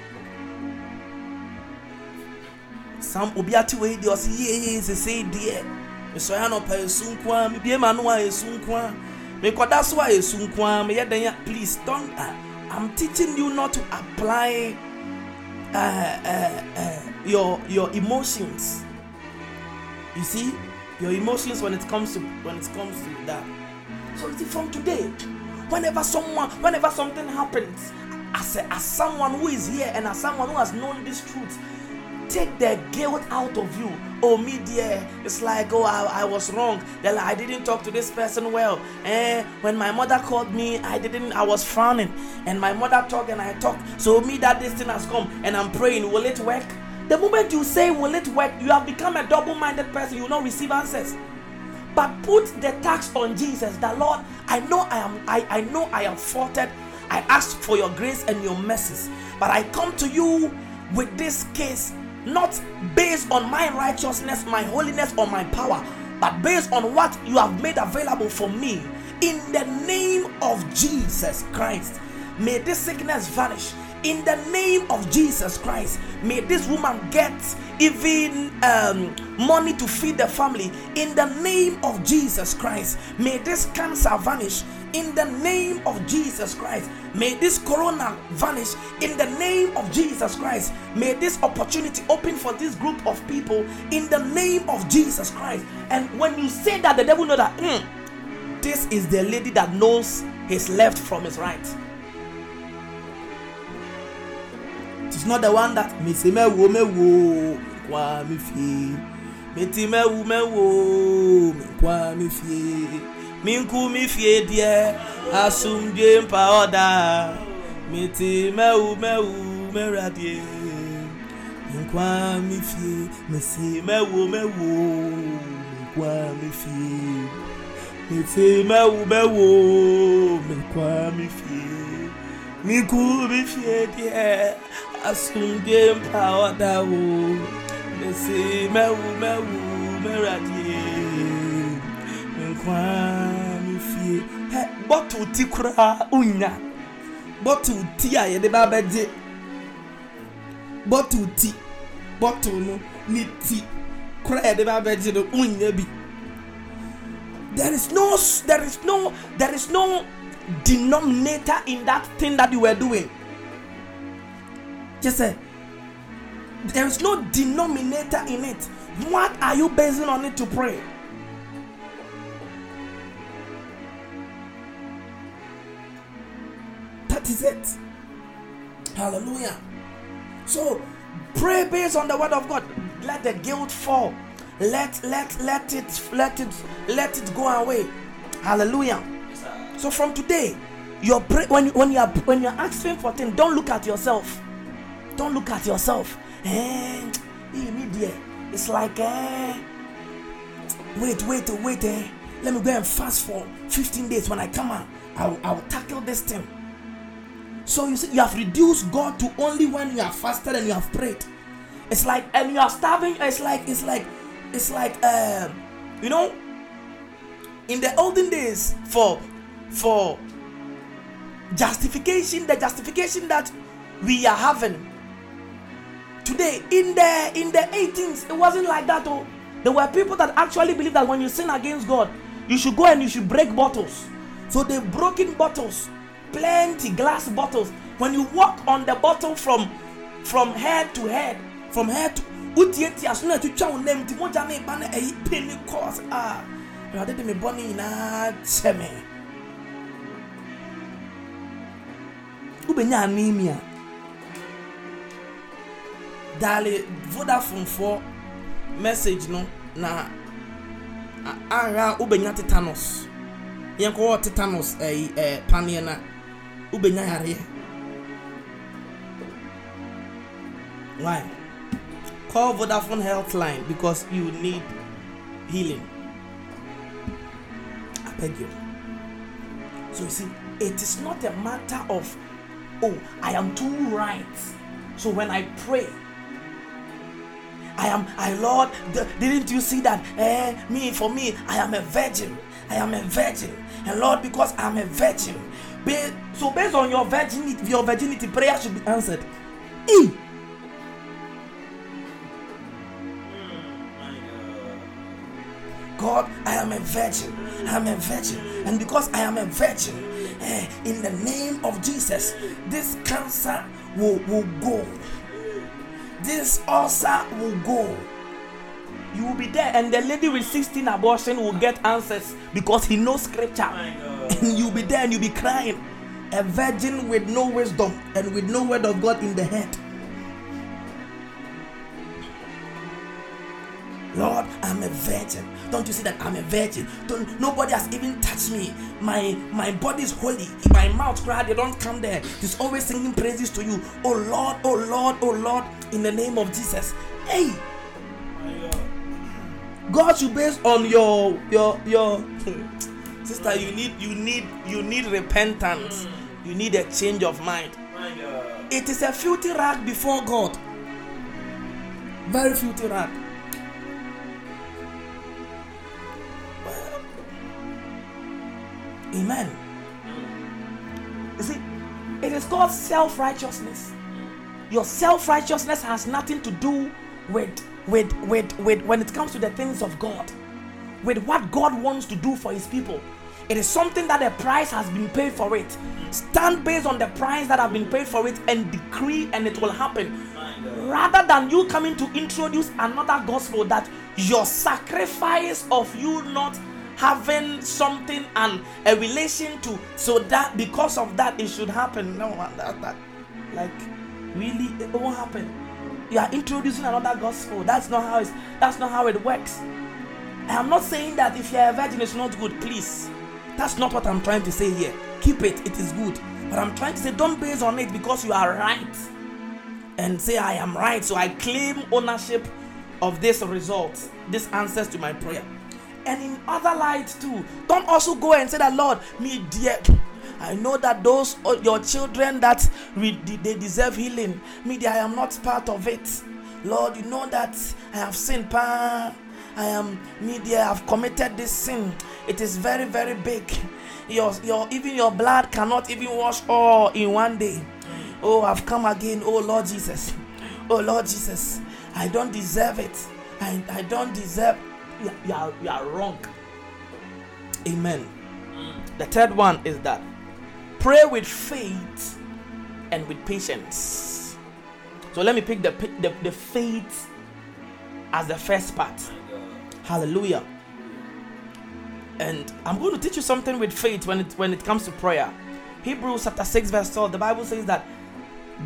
sam obi ate wei deɛ ɔsi yie sese deɛ mesɔre anɔpa esu nko a ma ano a esu nko a mekɔda so please don't uh, i'm teaching you not to apply uh, uh, uh, your your emotions. You see? Your emotions when it comes to when it comes to that. So see, from today whenever someone whenever something happens as a, as someone who is here and as someone who has known this truth take the guilt out of you. Oh, me dear, it's like, oh, I, I was wrong. Then I didn't talk to this person well. Eh, when my mother called me, I didn't, I was frowning. And my mother talked and I talked. So me that this thing has come and I'm praying, will it work? The moment you say, will it work, you have become a double-minded person. You will not receive answers. But put the tax on Jesus. The Lord, I know I am, I, I know I am faulted. I ask for your grace and your mercies. But I come to you with this case not based on my righteousness, my holiness, or my power, but based on what you have made available for me. In the name of Jesus Christ, may this sickness vanish. In the name of Jesus Christ, may this woman get even um, money to feed the family. In the name of Jesus Christ, may this cancer vanish in the name of Jesus Christ. May this corona vanish in the name of Jesus Christ. May this opportunity open for this group of people in the name of Jesus Christ. And when you say that, the devil know that mm, this is the lady that knows his left from his right. It's not the one that me say me wo me wo kwa me me ti me wo me wo kwa me minku mi fie deɛ asomdwe mpa ɔda mete mɛwu mɛwu mɛwuradeɛ nkwa mi fie mesi mɛwu mɛwu nkwa mi fie. Mete mɛwu mɛwu nkwa mi fie. Minku mi fie deɛ asomdwe mpa ɔda wo. Mesi mɛwu mɛwu mɛwuradeɛ nkwa fie bɔtol ti bɔtol ti a yɛde ba bottle ti bottle no ne ti yɛde ba no bi. There is no there is no there is no denominator in that thing that you were doing. Just there is no denominator in it. What are you basing on it to pray that is it. Hallelujah. So pray based on the word of god. Let the guilt fall. Let let let it let it let it go away. Hallelujah. So from today your pray when you when you are when you're asking for things don't look at yourself. Don't look at yourself. Eh it's like eh wait wait wait eh. Let me go and fast for 15 days. When i come out i'll, I'll tackle this thing so you see you have reduced god to only when you have fasted and you have prayed. It's like and you are starving it's like it's like it's like uh, you know in the olden days for for justification the justification that we are having today in the in the 18th it wasn't like that oh. There were people that actually believe that when you sin against god you should go and you should break bottles. So they've broken bottles plenty glass bottles. When you walk on the bottle from from head to head from head to wotietie eh, aso ah. na atwitwa wo nam nti mogya ne ba na ɛyi peni kɔs a awurade de me bɔne nyinaa kyɛ me wobɛnya anemia daale vodafone message no na ahwɛ a wobɛnya tetanus yɛnkɔwɔ tetanus ɛyi eh, ɛɛ eh, paneɛ na wobɛnya yareɛ why Call Vodafone Healthline because you need healing. I beg you. So you see, it is not a matter of, oh, I am too right. So when I pray, I am, I Lord, the, didn't you see that? Eh, me, for me, I am a virgin. I am a virgin. And Lord, because I'm a virgin. So based on your virginity, your virginity, prayer should be answered. Mm. God, I am a virgin. I am a virgin. And because I am a virgin, eh, in the name of Jesus, this cancer will, will go. This ulcer will go. You will be there, and the lady with 16 abortion will get answers because he knows scripture. And you'll be there and you'll be crying. A virgin with no wisdom and with no word of God in the head. Lord, I'm a virgin. Don't you see that I'm a virgin? Don't nobody has even touched me. My my body is holy. My mouth cried, they don't come there. He's always singing praises to you. Oh Lord, oh Lord, oh Lord, in the name of Jesus. Hey. God should base on your your your sister. You need you need you need repentance. Mm. You need a change of mind. Uh, it is a filthy rag before God. Very filthy rag. Amen. You see, it is called self righteousness. Mm. Your self righteousness has nothing to do with, with, with, with when it comes to the things of God, with what God wants to do for His people. It is something that a price has been paid for it. Stand based on the price that have been paid for it and decree, and it will happen. Rather than you coming to introduce another gospel that your sacrifice of you not having something and a relation to so that because of that it should happen no that, that like really it won't happen you are introducing another gospel. That's not how it's that's not how it works. I am not saying that if you're a virgin it's not good. Please. That's not what i'm trying to say here. Keep it. It is good. But i'm trying to say don't base on it because you are right. And say i am right. So i claim ownership of this result this answers to my prayer. And in other light too. Don't also go and say that, Lord, me dear. I know that those uh, your children that they deserve healing. Me, I am not part of it. Lord, you know that I have sinned. Pa. I am media. I've committed this sin. It is very, very big. Your, your, even your blood cannot even wash all in one day. Oh, I've come again. Oh, Lord Jesus. Oh Lord Jesus, I don't deserve it. I, I don't deserve. You, you, are, you are wrong. Amen. The third one is that pray with faith and with patience. So let me pick the, the, the faith as the first part. Hallelujah. And I'm going to teach you something with faith when it when it comes to prayer. Hebrews chapter 6, verse 12. The Bible says that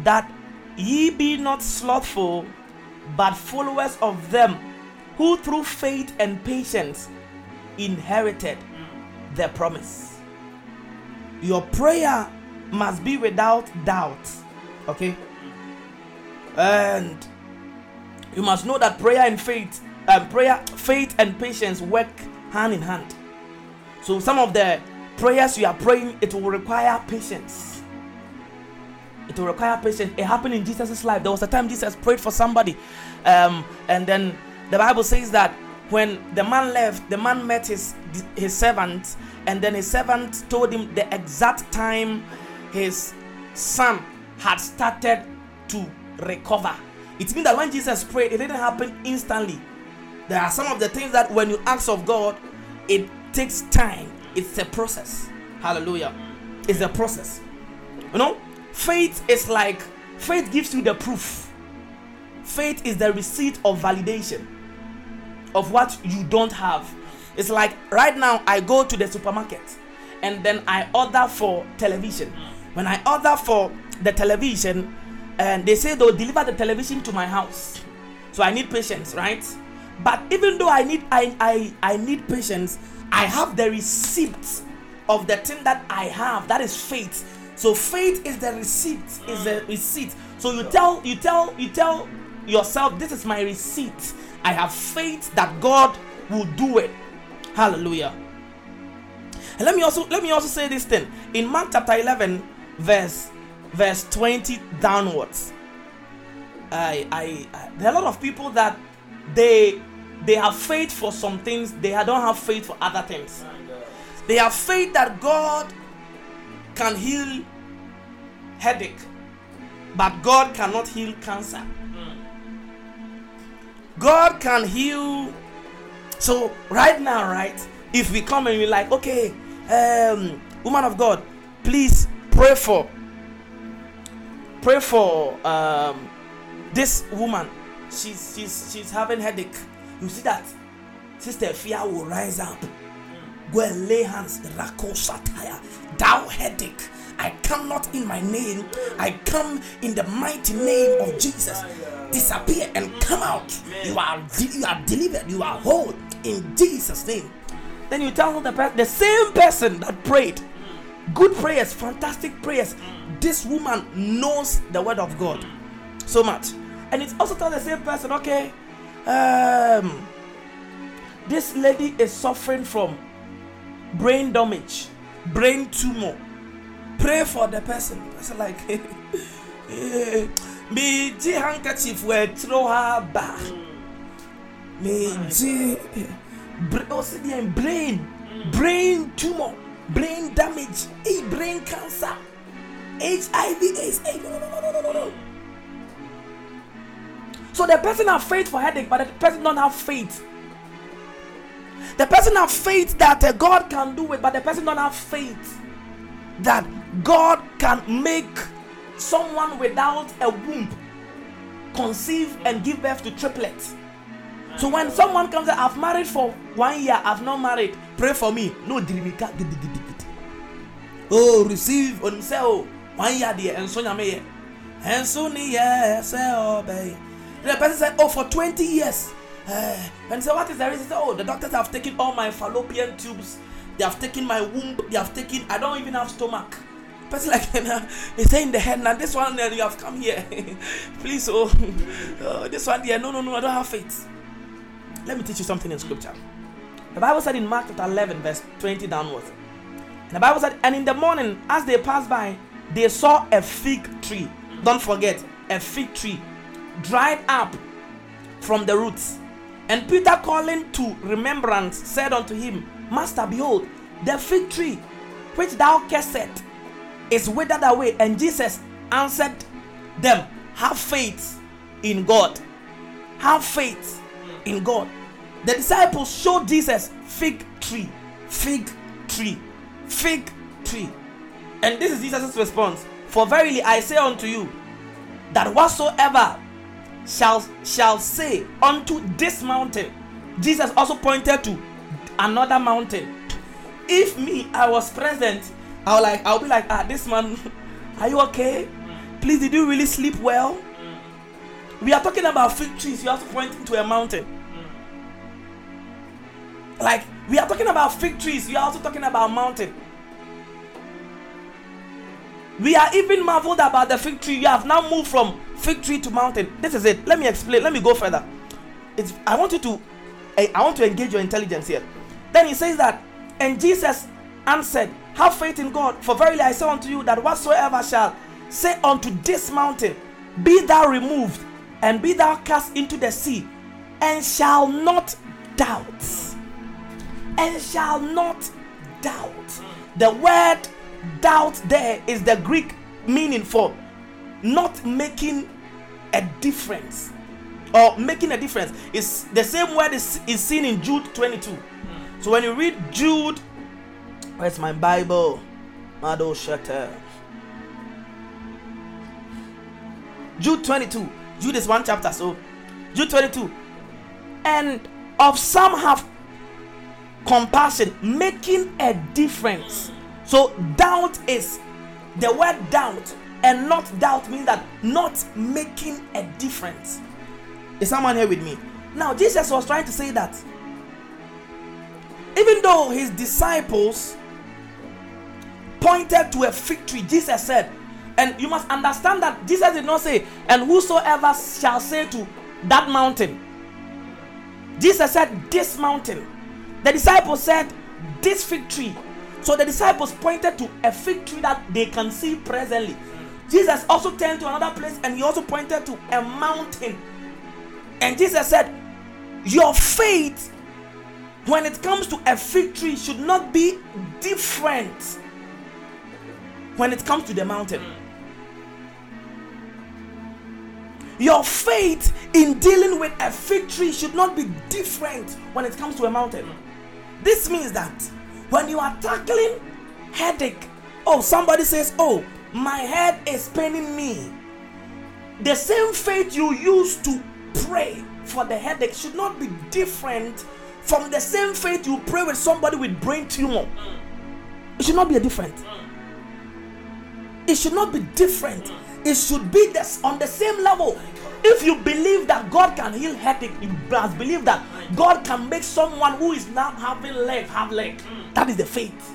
that ye be not slothful, but followers of them who through faith and patience inherited the promise. Your prayer must be without doubt. Okay? And you must know that prayer and faith, um, prayer, faith and patience work hand in hand. So some of the prayers you are praying, it will require patience. It will require patience. It happened in Jesus' life. There was a time Jesus prayed for somebody, um, and then the Bible says that when the man left, the man met his his servant, and then his servant told him the exact time his son had started to recover. It means that when Jesus prayed, it didn't happen instantly. There are some of the things that when you ask of God, it takes time. It's a process. Hallelujah. It's a process. You know, faith is like faith gives you the proof. Faith is the receipt of validation of what you don't have. It's like right now I go to the supermarket and then I order for television. When I order for the television, and they say they'll deliver the television to my house. So I need patience, right? But even though I need I I, I need patience, I have the receipt of the thing that I have. That is faith. So faith is the receipt, is the receipt. So you tell you tell you tell yourself, this is my receipt. I have faith that God will do it. Hallelujah. And let me also let me also say this thing in Mark chapter 11, verse verse 20 downwards. I, I, I there are a lot of people that they they have faith for some things, they don't have faith for other things. They have faith that God can heal headache, but God cannot heal cancer. Hmm. God can heal. So right now, right, if we come and we're like, okay, um, woman of God, please pray for pray for um, this woman. She's she's she's having headache. You see that Sister Fia will rise up. Go and lay hands. Rakosataya. Thou headache. I come not in my name. I come in the mighty name of Jesus. Disappear and come out. You are you are delivered. You are whole in Jesus' name. Then you tell the person, the same person that prayed, good prayers, fantastic prayers. This woman knows the word of God so much, and it also tells the same person, okay, um, this lady is suffering from brain damage, brain tumor. Pray for the person. It's like, me ji handkerchief where throw her back. Me ji brain, brain tumor, brain damage, a brain cancer, HIV, AIDS. Hey, no, no, no, no, no, no. So the person have faith for headache, but the person don't have faith. The person have faith that uh, God can do it, but the person don't have faith that God can make someone without a womb conceive and give birth to triplets. So when someone comes, I've married for one year, I've not married. Pray for me. No, oh, receive on himself one year there and so and so obey. The person said, Oh, for 20 years. Uh, and so what is the reason? Oh, the doctors have taken all my fallopian tubes. They have taken my womb. They have taken. I don't even have stomach. Person like they say in the head now. This one, you have come here. Please, oh, oh, this one, yeah, no, no, no, I don't have faith. Let me teach you something in scripture. The Bible said in Mark chapter 11, verse 20 downwards. The Bible said, and in the morning, as they passed by, they saw a fig tree. Don't forget, a fig tree dried up from the roots and Peter, calling to remembrance, said unto him, Master, behold, the fig tree which thou cursed is withered away. And Jesus answered them, Have faith in God. Have faith in God. The disciples showed Jesus fig tree, fig tree, fig tree. And this is Jesus' response. For verily I say unto you, that whatsoever shall shall say unto this mountain, Jesus also pointed to another mountain. If me, I was present, I'll like I'll be like, ah, this man, are you okay? Please, did you really sleep well? We are talking about fig trees. You have to point to a mountain. Like we are talking about fig trees. You are also talking about mountain. We are even marveled about the fig tree. You have now moved from fig tree to mountain. This is it. Let me explain. Let me go further. It's, I want you to, I, I want to engage your intelligence here. Then he says that, and Jesus answered, Have faith in God, for verily I say unto you that whatsoever shall say unto this mountain, Be thou removed and be thou cast into the sea, and shall not doubt. And shall not doubt. The word doubt there is the Greek meaning for not making a difference or making a difference. It's the same word is, is seen in Jude 22. So when you read Jude, where's my Bible? Mado Shatter. Jude 22. Jude is one chapter, so Jude 22. And of some have compassion, making a difference. So doubt is the word doubt, and not doubt means that not making a difference. Is someone here with me? Now, Jesus was trying to say that even though his disciples pointed to a fig tree, Jesus said, and you must understand that Jesus did not say, and whosoever shall say to that mountain. Jesus said, This mountain. The disciples said, This fig tree. So the disciples pointed to a fig tree that they can see presently. Jesus also turned to another place and he also pointed to a mountain. And Jesus said, Your faith, when it comes to a fig tree, should not be different when it comes to the mountain. Your faith in dealing with a fig tree should not be different when it comes to a mountain. This means that when you are tackling headache, oh, somebody says, Oh, my head is paining me. The same faith you use to pray for the headache should not be different from the same faith you pray with somebody with brain tumor. It should not be a different. It should not be different it should be this on the same level. If you believe that God can heal headache, you must believe that God can make someone who is now having leg have leg. That is the faith.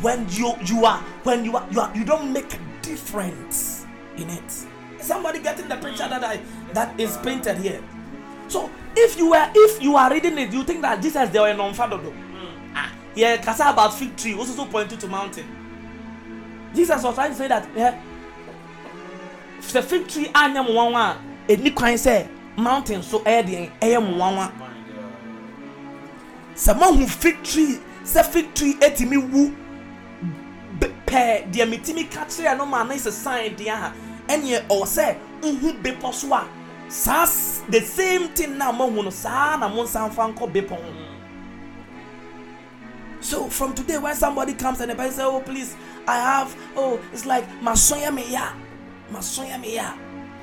When you you are when you are you are you don't make a difference in it. Somebody getting the picture that I that is painted here. So if you were if you are reading it, you think that Jesus they were non-fathomable. Ah, yeah, kasa about fig tree, also pointing to mountain. Jesus was trying to say that yeah, sɛ fig tree anya mu nwanwa a ɛni kwan sɛ mountain so ɛyɛ deɛ ɛyɛ mu nwanwa sɛ mahu fig tree sɛ fig tree ɛtumi wu pɛɛ deɛ metumi ka kyerɛ no ma ne sɛ sign deɛ ha ɛneɛ ɔwɔ sɛ nhu bepɔ so a saa the same thing na mahu no saa na mo nsa nfa nkɔ bepɔ ho so from today when somebody comes and the person say oh please i have oh it's like masonya me ya masoya meya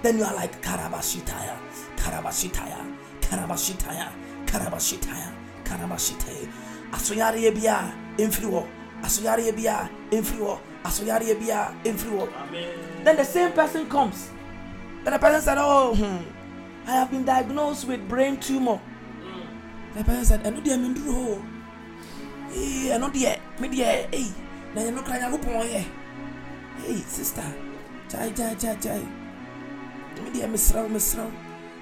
then you are like karabashitaya karabashitaya karabashitaya karabashitaya karabashitaya asoyareɛ bia ɛmfiri hɔ asoyareɛ bia ɛmfiri hɔ asoyareɛ bia ɛmfiri hɔ then the same person comes. Then the person said oh hmm, i have been diagnosed with brain tumor. The person said ɛno deɛ menduru hɔ ɛno deɛ? Me deɛ ei na ɛno kora nyankopɔn yɛ. Hey sister gyae gyae gyae gyae. Me deɛ mesrɛ wo mesrɛ wo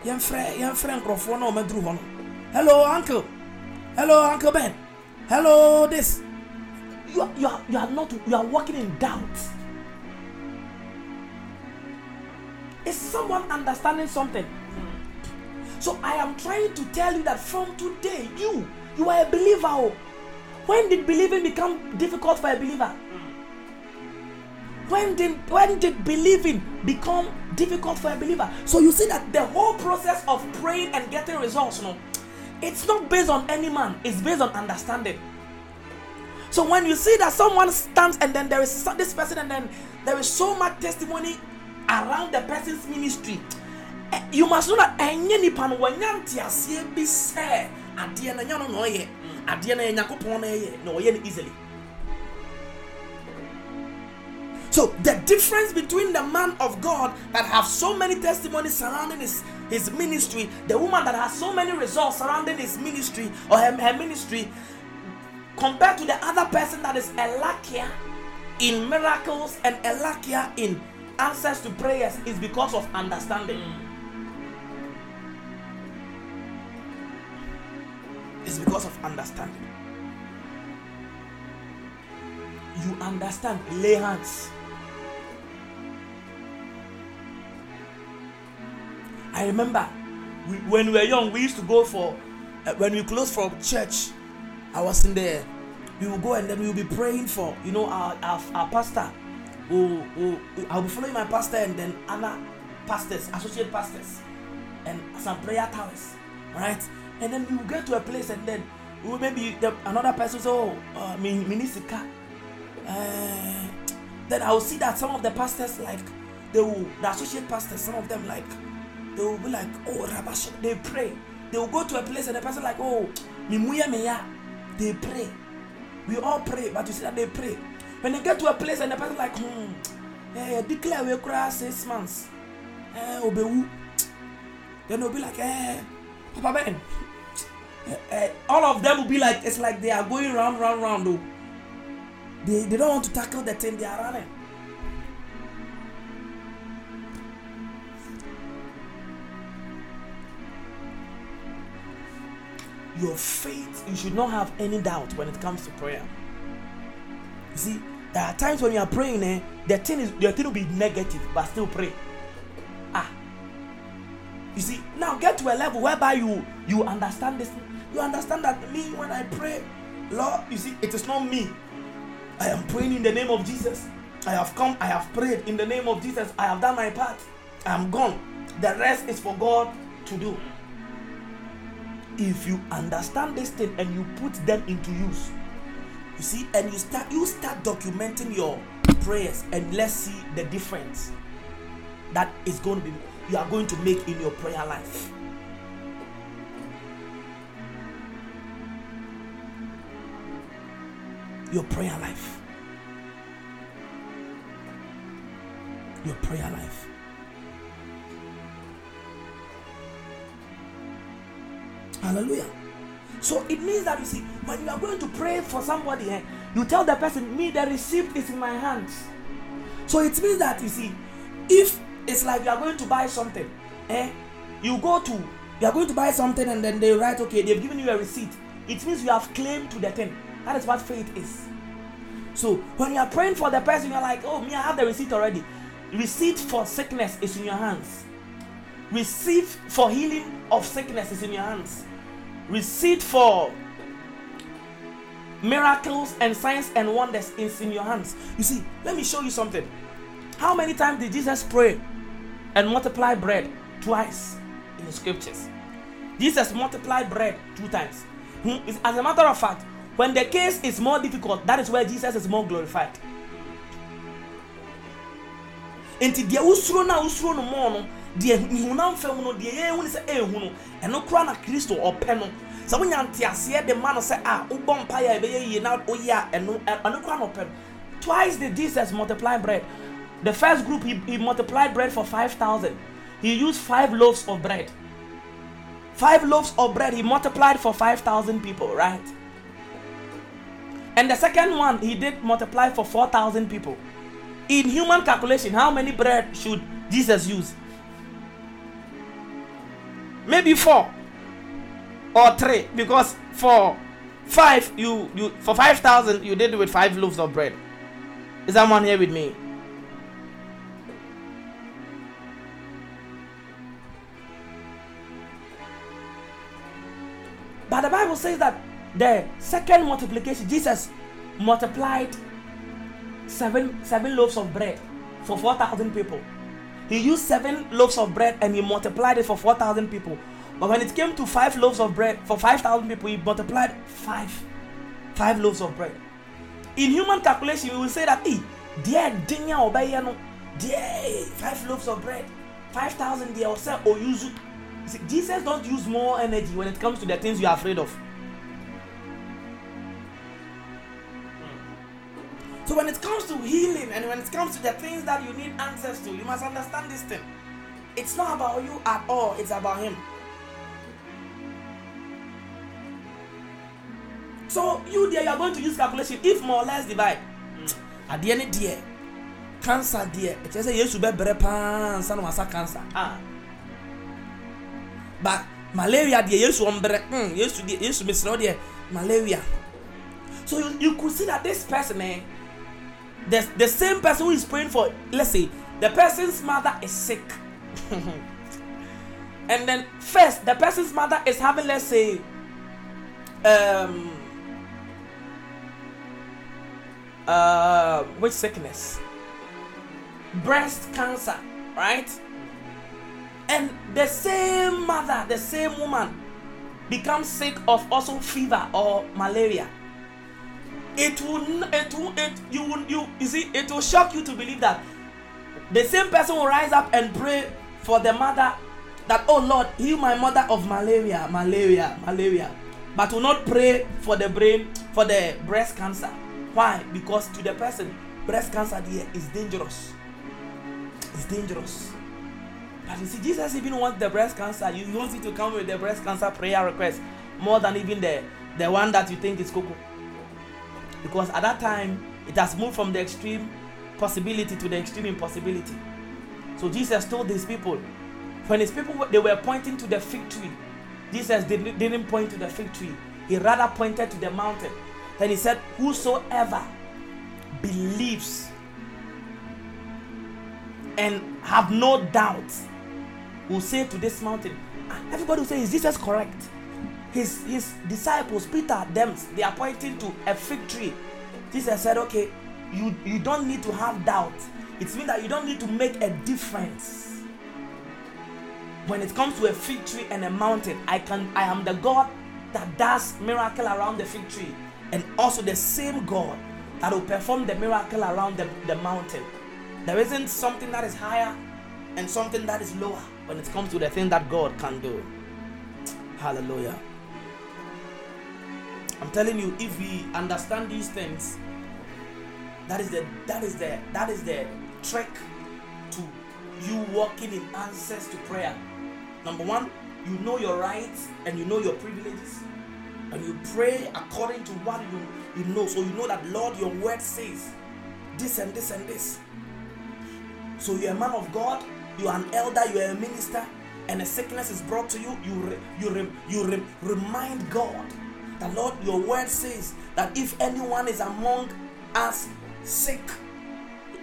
yɛmfrɛ yɛmfrɛ nkurɔfoɔ na ɔmaduru hɔ no. Hello uncle. Hello uncle ben. Hello this. You are, you are, you are not you are walking in doubt. Is someone understanding something? So i am trying to tell you that from today you you are a believer oh. When did believing become difficult for a believer when did when did believing become difficult for a believer? So you see that the whole process of praying and getting results, no, it's not based on any man, it's based on understanding. So when you see that someone stands and then there is this person and then there is so much testimony around the person's ministry, eh, you must know that adeɛ no yɛ nyankopɔn na ɛyɛ na ɔyɛ no easily. So the difference between the man of God that have so many testimonies surrounding his, his ministry, the woman that has so many results surrounding his ministry or her, her ministry, compared to the other person that is a in miracles and a in answers to prayers is because of understanding. It's because of understanding. You understand, lay hands. I remember we, when we were young, we used to go for uh, when we closed from church. I was in there. We will go and then we will be praying for you know our our, our pastor. Who, who, I'll be following my pastor and then other pastors, associate pastors, and some prayer towers, right? And then we will get to a place and then we will maybe the, another person say, "Oh, uh, minisika." Uh, then I will see that some of the pastors like they will the associate pastors, some of them like they will be like, oh, Rabash, they pray. They will go to a place and the person like, oh, Mimuya Meya, they pray. We all pray, but you see that they pray. When they get to a place and the person like, hmm, eh, declare we cry six months. Eh, obewu. Then they'll be like, eh, Papa Ben. Eh, all of them will be like, it's like they are going round, round, round though. They, they don't want to tackle the thing they are running. your faith, you should not have any doubt when it comes to prayer. You see, there are times when you are praying, eh, the thing is the thing will be negative, but still pray. Ah. You see, now get to a level whereby you you understand this. You understand that me when I pray, Lord, you see, it is not me. I am praying in the name of Jesus. I have come, I have prayed in the name of Jesus. I have done my part. I am gone. The rest is for God to do if you understand this thing and you put them into use you see and you start you start documenting your prayers and let's see the difference that is going to be you are going to make in your prayer life your prayer life your prayer life Hallelujah. So it means that you see, when you are going to pray for somebody, eh, you tell the person, Me, the receipt is in my hands. So it means that you see, if it's like you are going to buy something, eh, you go to you are going to buy something and then they write, okay, they've given you a receipt. It means you have claim to the thing. That is what faith is. So when you are praying for the person, you're like, oh, me, I have the receipt already. Receipt for sickness is in your hands. Receipt for healing of sickness is in your hands receipt for miracles and signs and wonders is in your hands. You see, let me show you something. How many times did Jesus pray and multiply bread? Twice in the scriptures. Jesus multiplied bread two times. Hmm, as a matter of fact, when the case is more difficult, that is where Jesus is more glorified. Nti deɛ wosuro na wosuro no more no deɛ ihunam fam no deɛ yɛn ehun sɛ ehu no ɛno kora na kristo ɔpɛ no. Sɛ wonya nteaseɛ de ma no sɛ a wobɔ mpaeɛ a ɛbɛyɛ yie na woyɛ a ɛno ɛno kora na ɔpɛ no. Twice did jesus multiply bread. The first group he, he multiplied bread for five thousand. He used five loaves of bread. Five loaves of bread he multiplied for five thousand people right and the second one he did multiply for four thousand people. In human calculation how many bread should jesus use? Maybe four or three because for five you you for five thousand you did it with five loaves of bread. Is someone here with me? But the bible says that the second multiplication jesus multiplied seven seven loaves of bread for 4,000 people. He used seven loaves of bread and he multiplied it for 4,000 people. But when it came to five loaves of bread for 5,000 people, he multiplied five, five loaves of bread. In human calculation, we will say that, hey, dear dinya obayano, dear five loaves of bread, 5,000 dear or use. Jesus don't use more energy when it comes to the things you are afraid of. So when it comes to healing and when it comes to the things that you need answers to, you must understand this thing. It's not about you at all, it's about him. So you there, you are going to use calculation if more or less divide. At the end there, cancer there. It says you be better was cancer. Ah. But malaria there, yes, one better. Hmm, you yes, you miss there malaria. So you, you could see that this person, eh, the, the same person who is praying for, let's say, the person's mother is sick. and then first, the person's mother is having, let's say, um, uh, which sickness? Breast cancer, right? And the same mother, the same woman, becomes sick of also fever or malaria. It will, it will, it you will, you, you see, it will shock you to believe that the same person will rise up and pray for the mother that, oh Lord, heal my mother of malaria, malaria, malaria, but will not pray for the brain, for the breast cancer. Why? Because to the person, breast cancer there is dangerous. It's dangerous. But you see, Jesus even wants the breast cancer. You want it to come with the breast cancer prayer request more than even the, the one that you think is cocoa. Because at that time, it has moved from the extreme possibility to the extreme impossibility. So Jesus told these people, when his people they were pointing to the fig tree, Jesus didn't, point to the fig tree. He rather pointed to the mountain. Then he said, Whosoever believes and have no doubt will say to this mountain, ah, everybody will say, Is Jesus correct? His his disciples, Peter, them, they are pointing to a fig tree. Jesus said, Okay, you, you don't need to have doubt. It means that you don't need to make a difference. When it comes to a fig tree and a mountain, I can I am the God that does miracle around the fig tree and also the same God that will perform the miracle around the, the mountain. There isn't something that is higher and something that is lower when it comes to the thing that God can do. Hallelujah. I'm telling you, if we understand these things, that is the that is the that is the trick to you walking in answers to prayer. Number one, you know your rights and you know your privileges and you pray according to what you, you know. So you know that, Lord, your word says this and this and this. So you're a man of God, you are an elder, you are a minister, and a sickness is brought to you. You, re, you, re, you re, remind God that, Lord, your word says that if anyone is among us sick,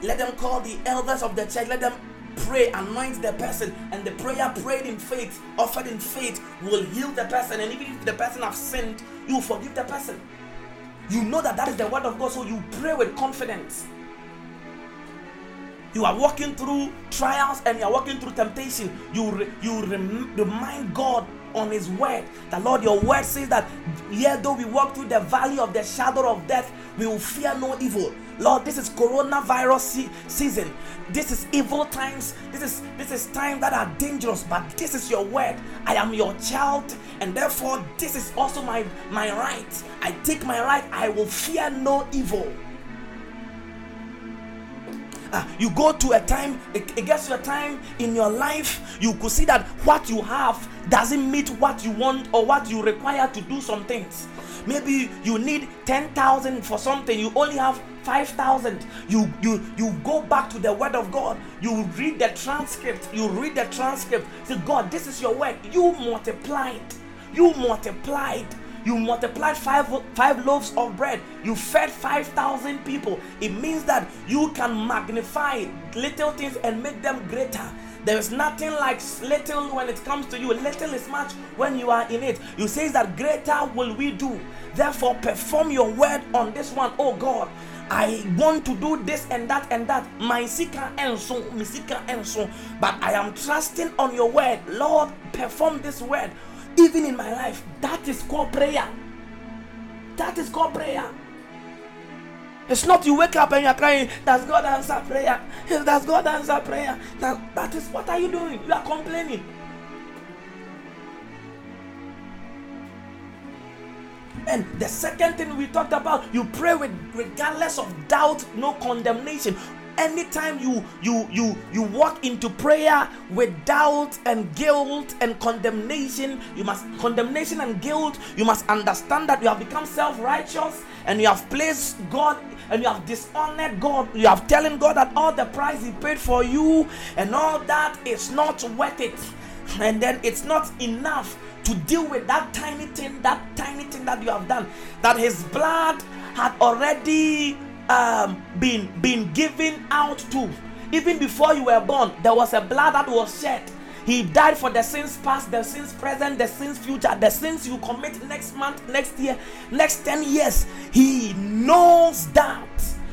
let them call the elders of the church, let them pray, anoint the person, and the prayer prayed in faith, offered in faith, will heal the person. And even if the person has sinned, you forgive the person. You know that that is the word of God, so you pray with confidence. You are walking through trials and you are walking through temptation. You re, you rem, remind God on His word. That Lord, your word says that yet though we walk through the valley of the shadow of death, we will fear no evil. Lord, this is coronavirus se- season. This is evil times. This is this is time that are dangerous. But this is your word. I am your child, and therefore this is also my my right. I take my right. I will fear no evil. Uh, you go to a time, it, it, gets to a time in your life, you could see that what you have doesn't meet what you want or what you require to do some things. Maybe you need 10,000 for something, you only have 5,000. You you you go back to the word of God. You read the transcript. You read the transcript. Say, God, this is your word. You multiplied. You multiplied you multiplied five five loaves of bread. You fed 5000 people. It means that you can magnify little things and make them greater. There is nothing like little when it comes to you. Little is much when you are in it. You say that greater will we do. Therefore perform your word on this one oh god. I want to do this and that and that. My seeker and so, my seeker and so. But I am trusting on your word. Lord, perform this word even in my life. That is called prayer. That is called prayer. It's not you wake up and you're crying, does God answer prayer? Does God answer prayer? That, that is what are you doing? You are complaining. And the second thing we talked about, you pray with regardless of doubt, no condemnation. Anytime you you you you walk into prayer with doubt and guilt and condemnation, you must condemnation and guilt, you must understand that you have become self-righteous and you have placed God and you have dishonored God. You have telling God that all the price He paid for you and all that is not worth it. And then it's not enough to deal with that tiny thing, that tiny thing that you have done. That His blood had already um, been been given out to. Even before you were born, there was a blood that was shed he died for the sins past, the sins present, the sins future, the sins you commit next month, next year, next 10 years. He knows that.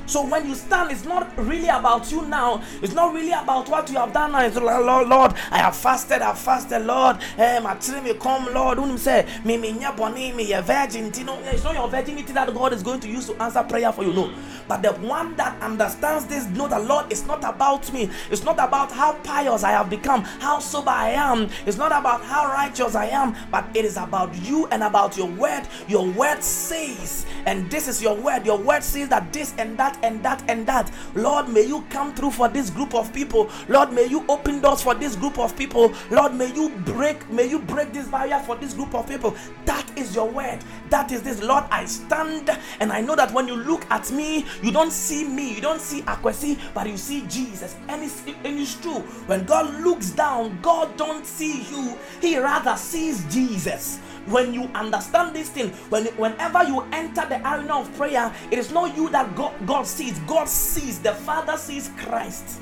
So when you stand, it's not really about you now. It's not really about what you have done now. It's like, Lord, Lord, I have fasted, I have fasted, Lord. Eh, my me come, Lord. You say, me, me, me, me, a virgin. You know, it's not your virginity that God is going to use to answer prayer for you. No. But the one that understands this, know the Lord, it's not about me. It's not about how pious I have become, how sober I am. It's not about how righteous I am, but it is about you and about your word. Your word says, and this is your word. Your word says that this and that and that and that. Lord, may you come through for this group of people. Lord, may you open doors for this group of people. Lord, may you break, may you break this barrier for this group of people. That is your word. That is this. Lord, I stand and I know that when you look at me, you don't see me, you don't see Akwesi, but you see Jesus. And it's, and it's true. When God looks down, God don't see you, He rather sees Jesus when you understand this thing, when whenever you enter the arena of prayer, it is not you that God, God sees. God sees. The Father sees Christ.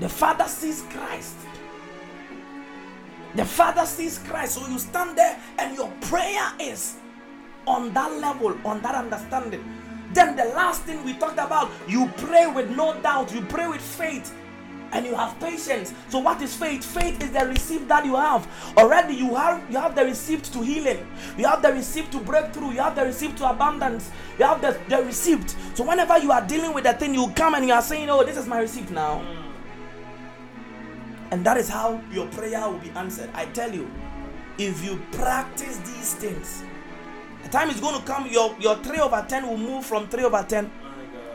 The Father sees Christ. The Father sees Christ. So you stand there and your prayer is on that level, on that understanding. Then the last thing we talked about, you pray with no doubt, you pray with faith and you have patience. So what is faith? Faith is the receipt that you have. Already you have you have the receipt to healing. You have the receipt to breakthrough. You have the receipt to abundance. You have the, the receipt. So whenever you are dealing with a thing, you come and you are saying, Oh, this is my receipt now. And that is how your prayer will be answered. I tell you, if you practice these things, the time is going to come, your, your 3 over 10 will move from 3 over 10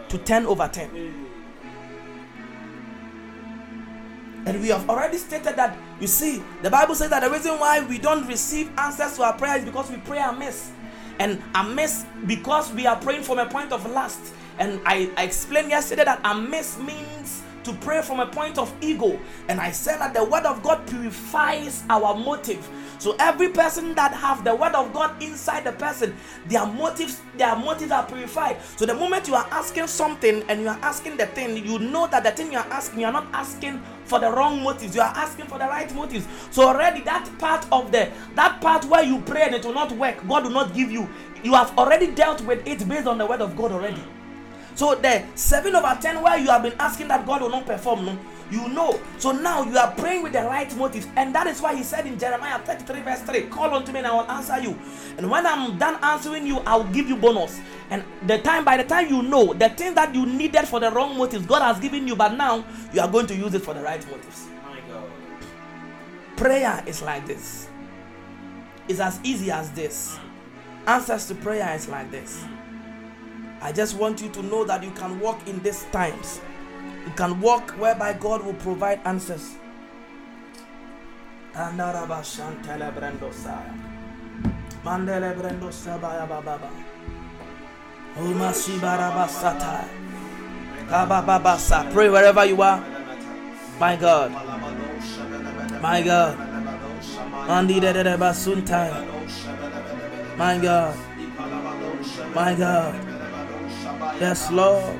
to 10 over 10. And we have already stated that, you see, the Bible says that the reason why we don't receive answers to our prayers is because we pray amiss. And amiss because we are praying from a point of lust. And I, I explained yesterday that amiss means to pray from a point of ego. And I said that the word of God purifies our motive. So every person that have the word of God inside the person, their motives, their motives are purified. So the moment you are asking something and you are asking the thing, you know that the thing you are asking, you are not asking for the wrong motives. You are asking for the right motives. So already that part of the that part where you pray and it will not work, God will not give you. You have already dealt with it based on the word of God already. So the seven over ten where you have been asking that God will not perform, no, you know. So now you are praying with the right motives, and that is why he said in Jeremiah 33, verse 3, Call unto me and I will answer you. And when I'm done answering you, I will give you bonus. And the time by the time you know the thing that you needed for the wrong motives, God has given you, but now you are going to use it for the right motives. Prayer is like this. It's as easy as this. Answers to prayer is like this. I just want you to know that you can walk in these times. You can walk whereby God will provide answers. Pray wherever you are. My God. My God. Andi de de basunta. My God. My God. Yes, Lord.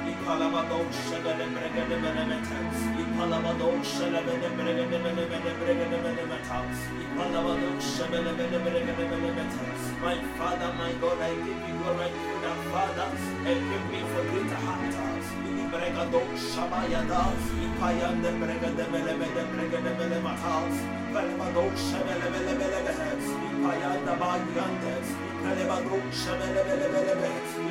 Benemeta, Benemeta, Benemeta, Benemeta. My Father, my God, I give you glory to the Father, equip me for greater heart. Bregado Shabayada, Ipayanda Bregada Benemeta, Bregada Benemata, Ipalabado Shabada Benemeta, Ipayanda Bayanda, Benemeta, Ipayanda Bregada Belemede, Bregada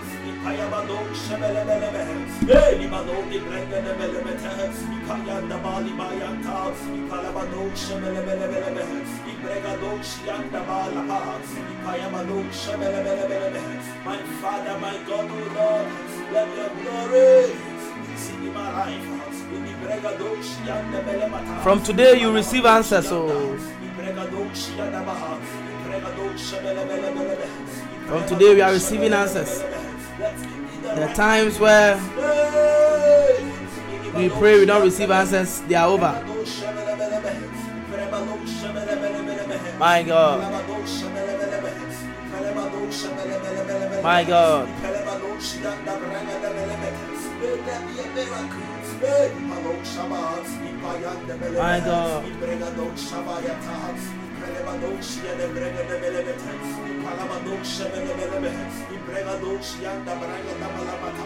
My Father, my God, O Lord, let your glory my life. From today, you receive answers. Oh, From today we are receiving answers. The times where we pray we don't receive answers, they are over. My God. My God. My God. My God.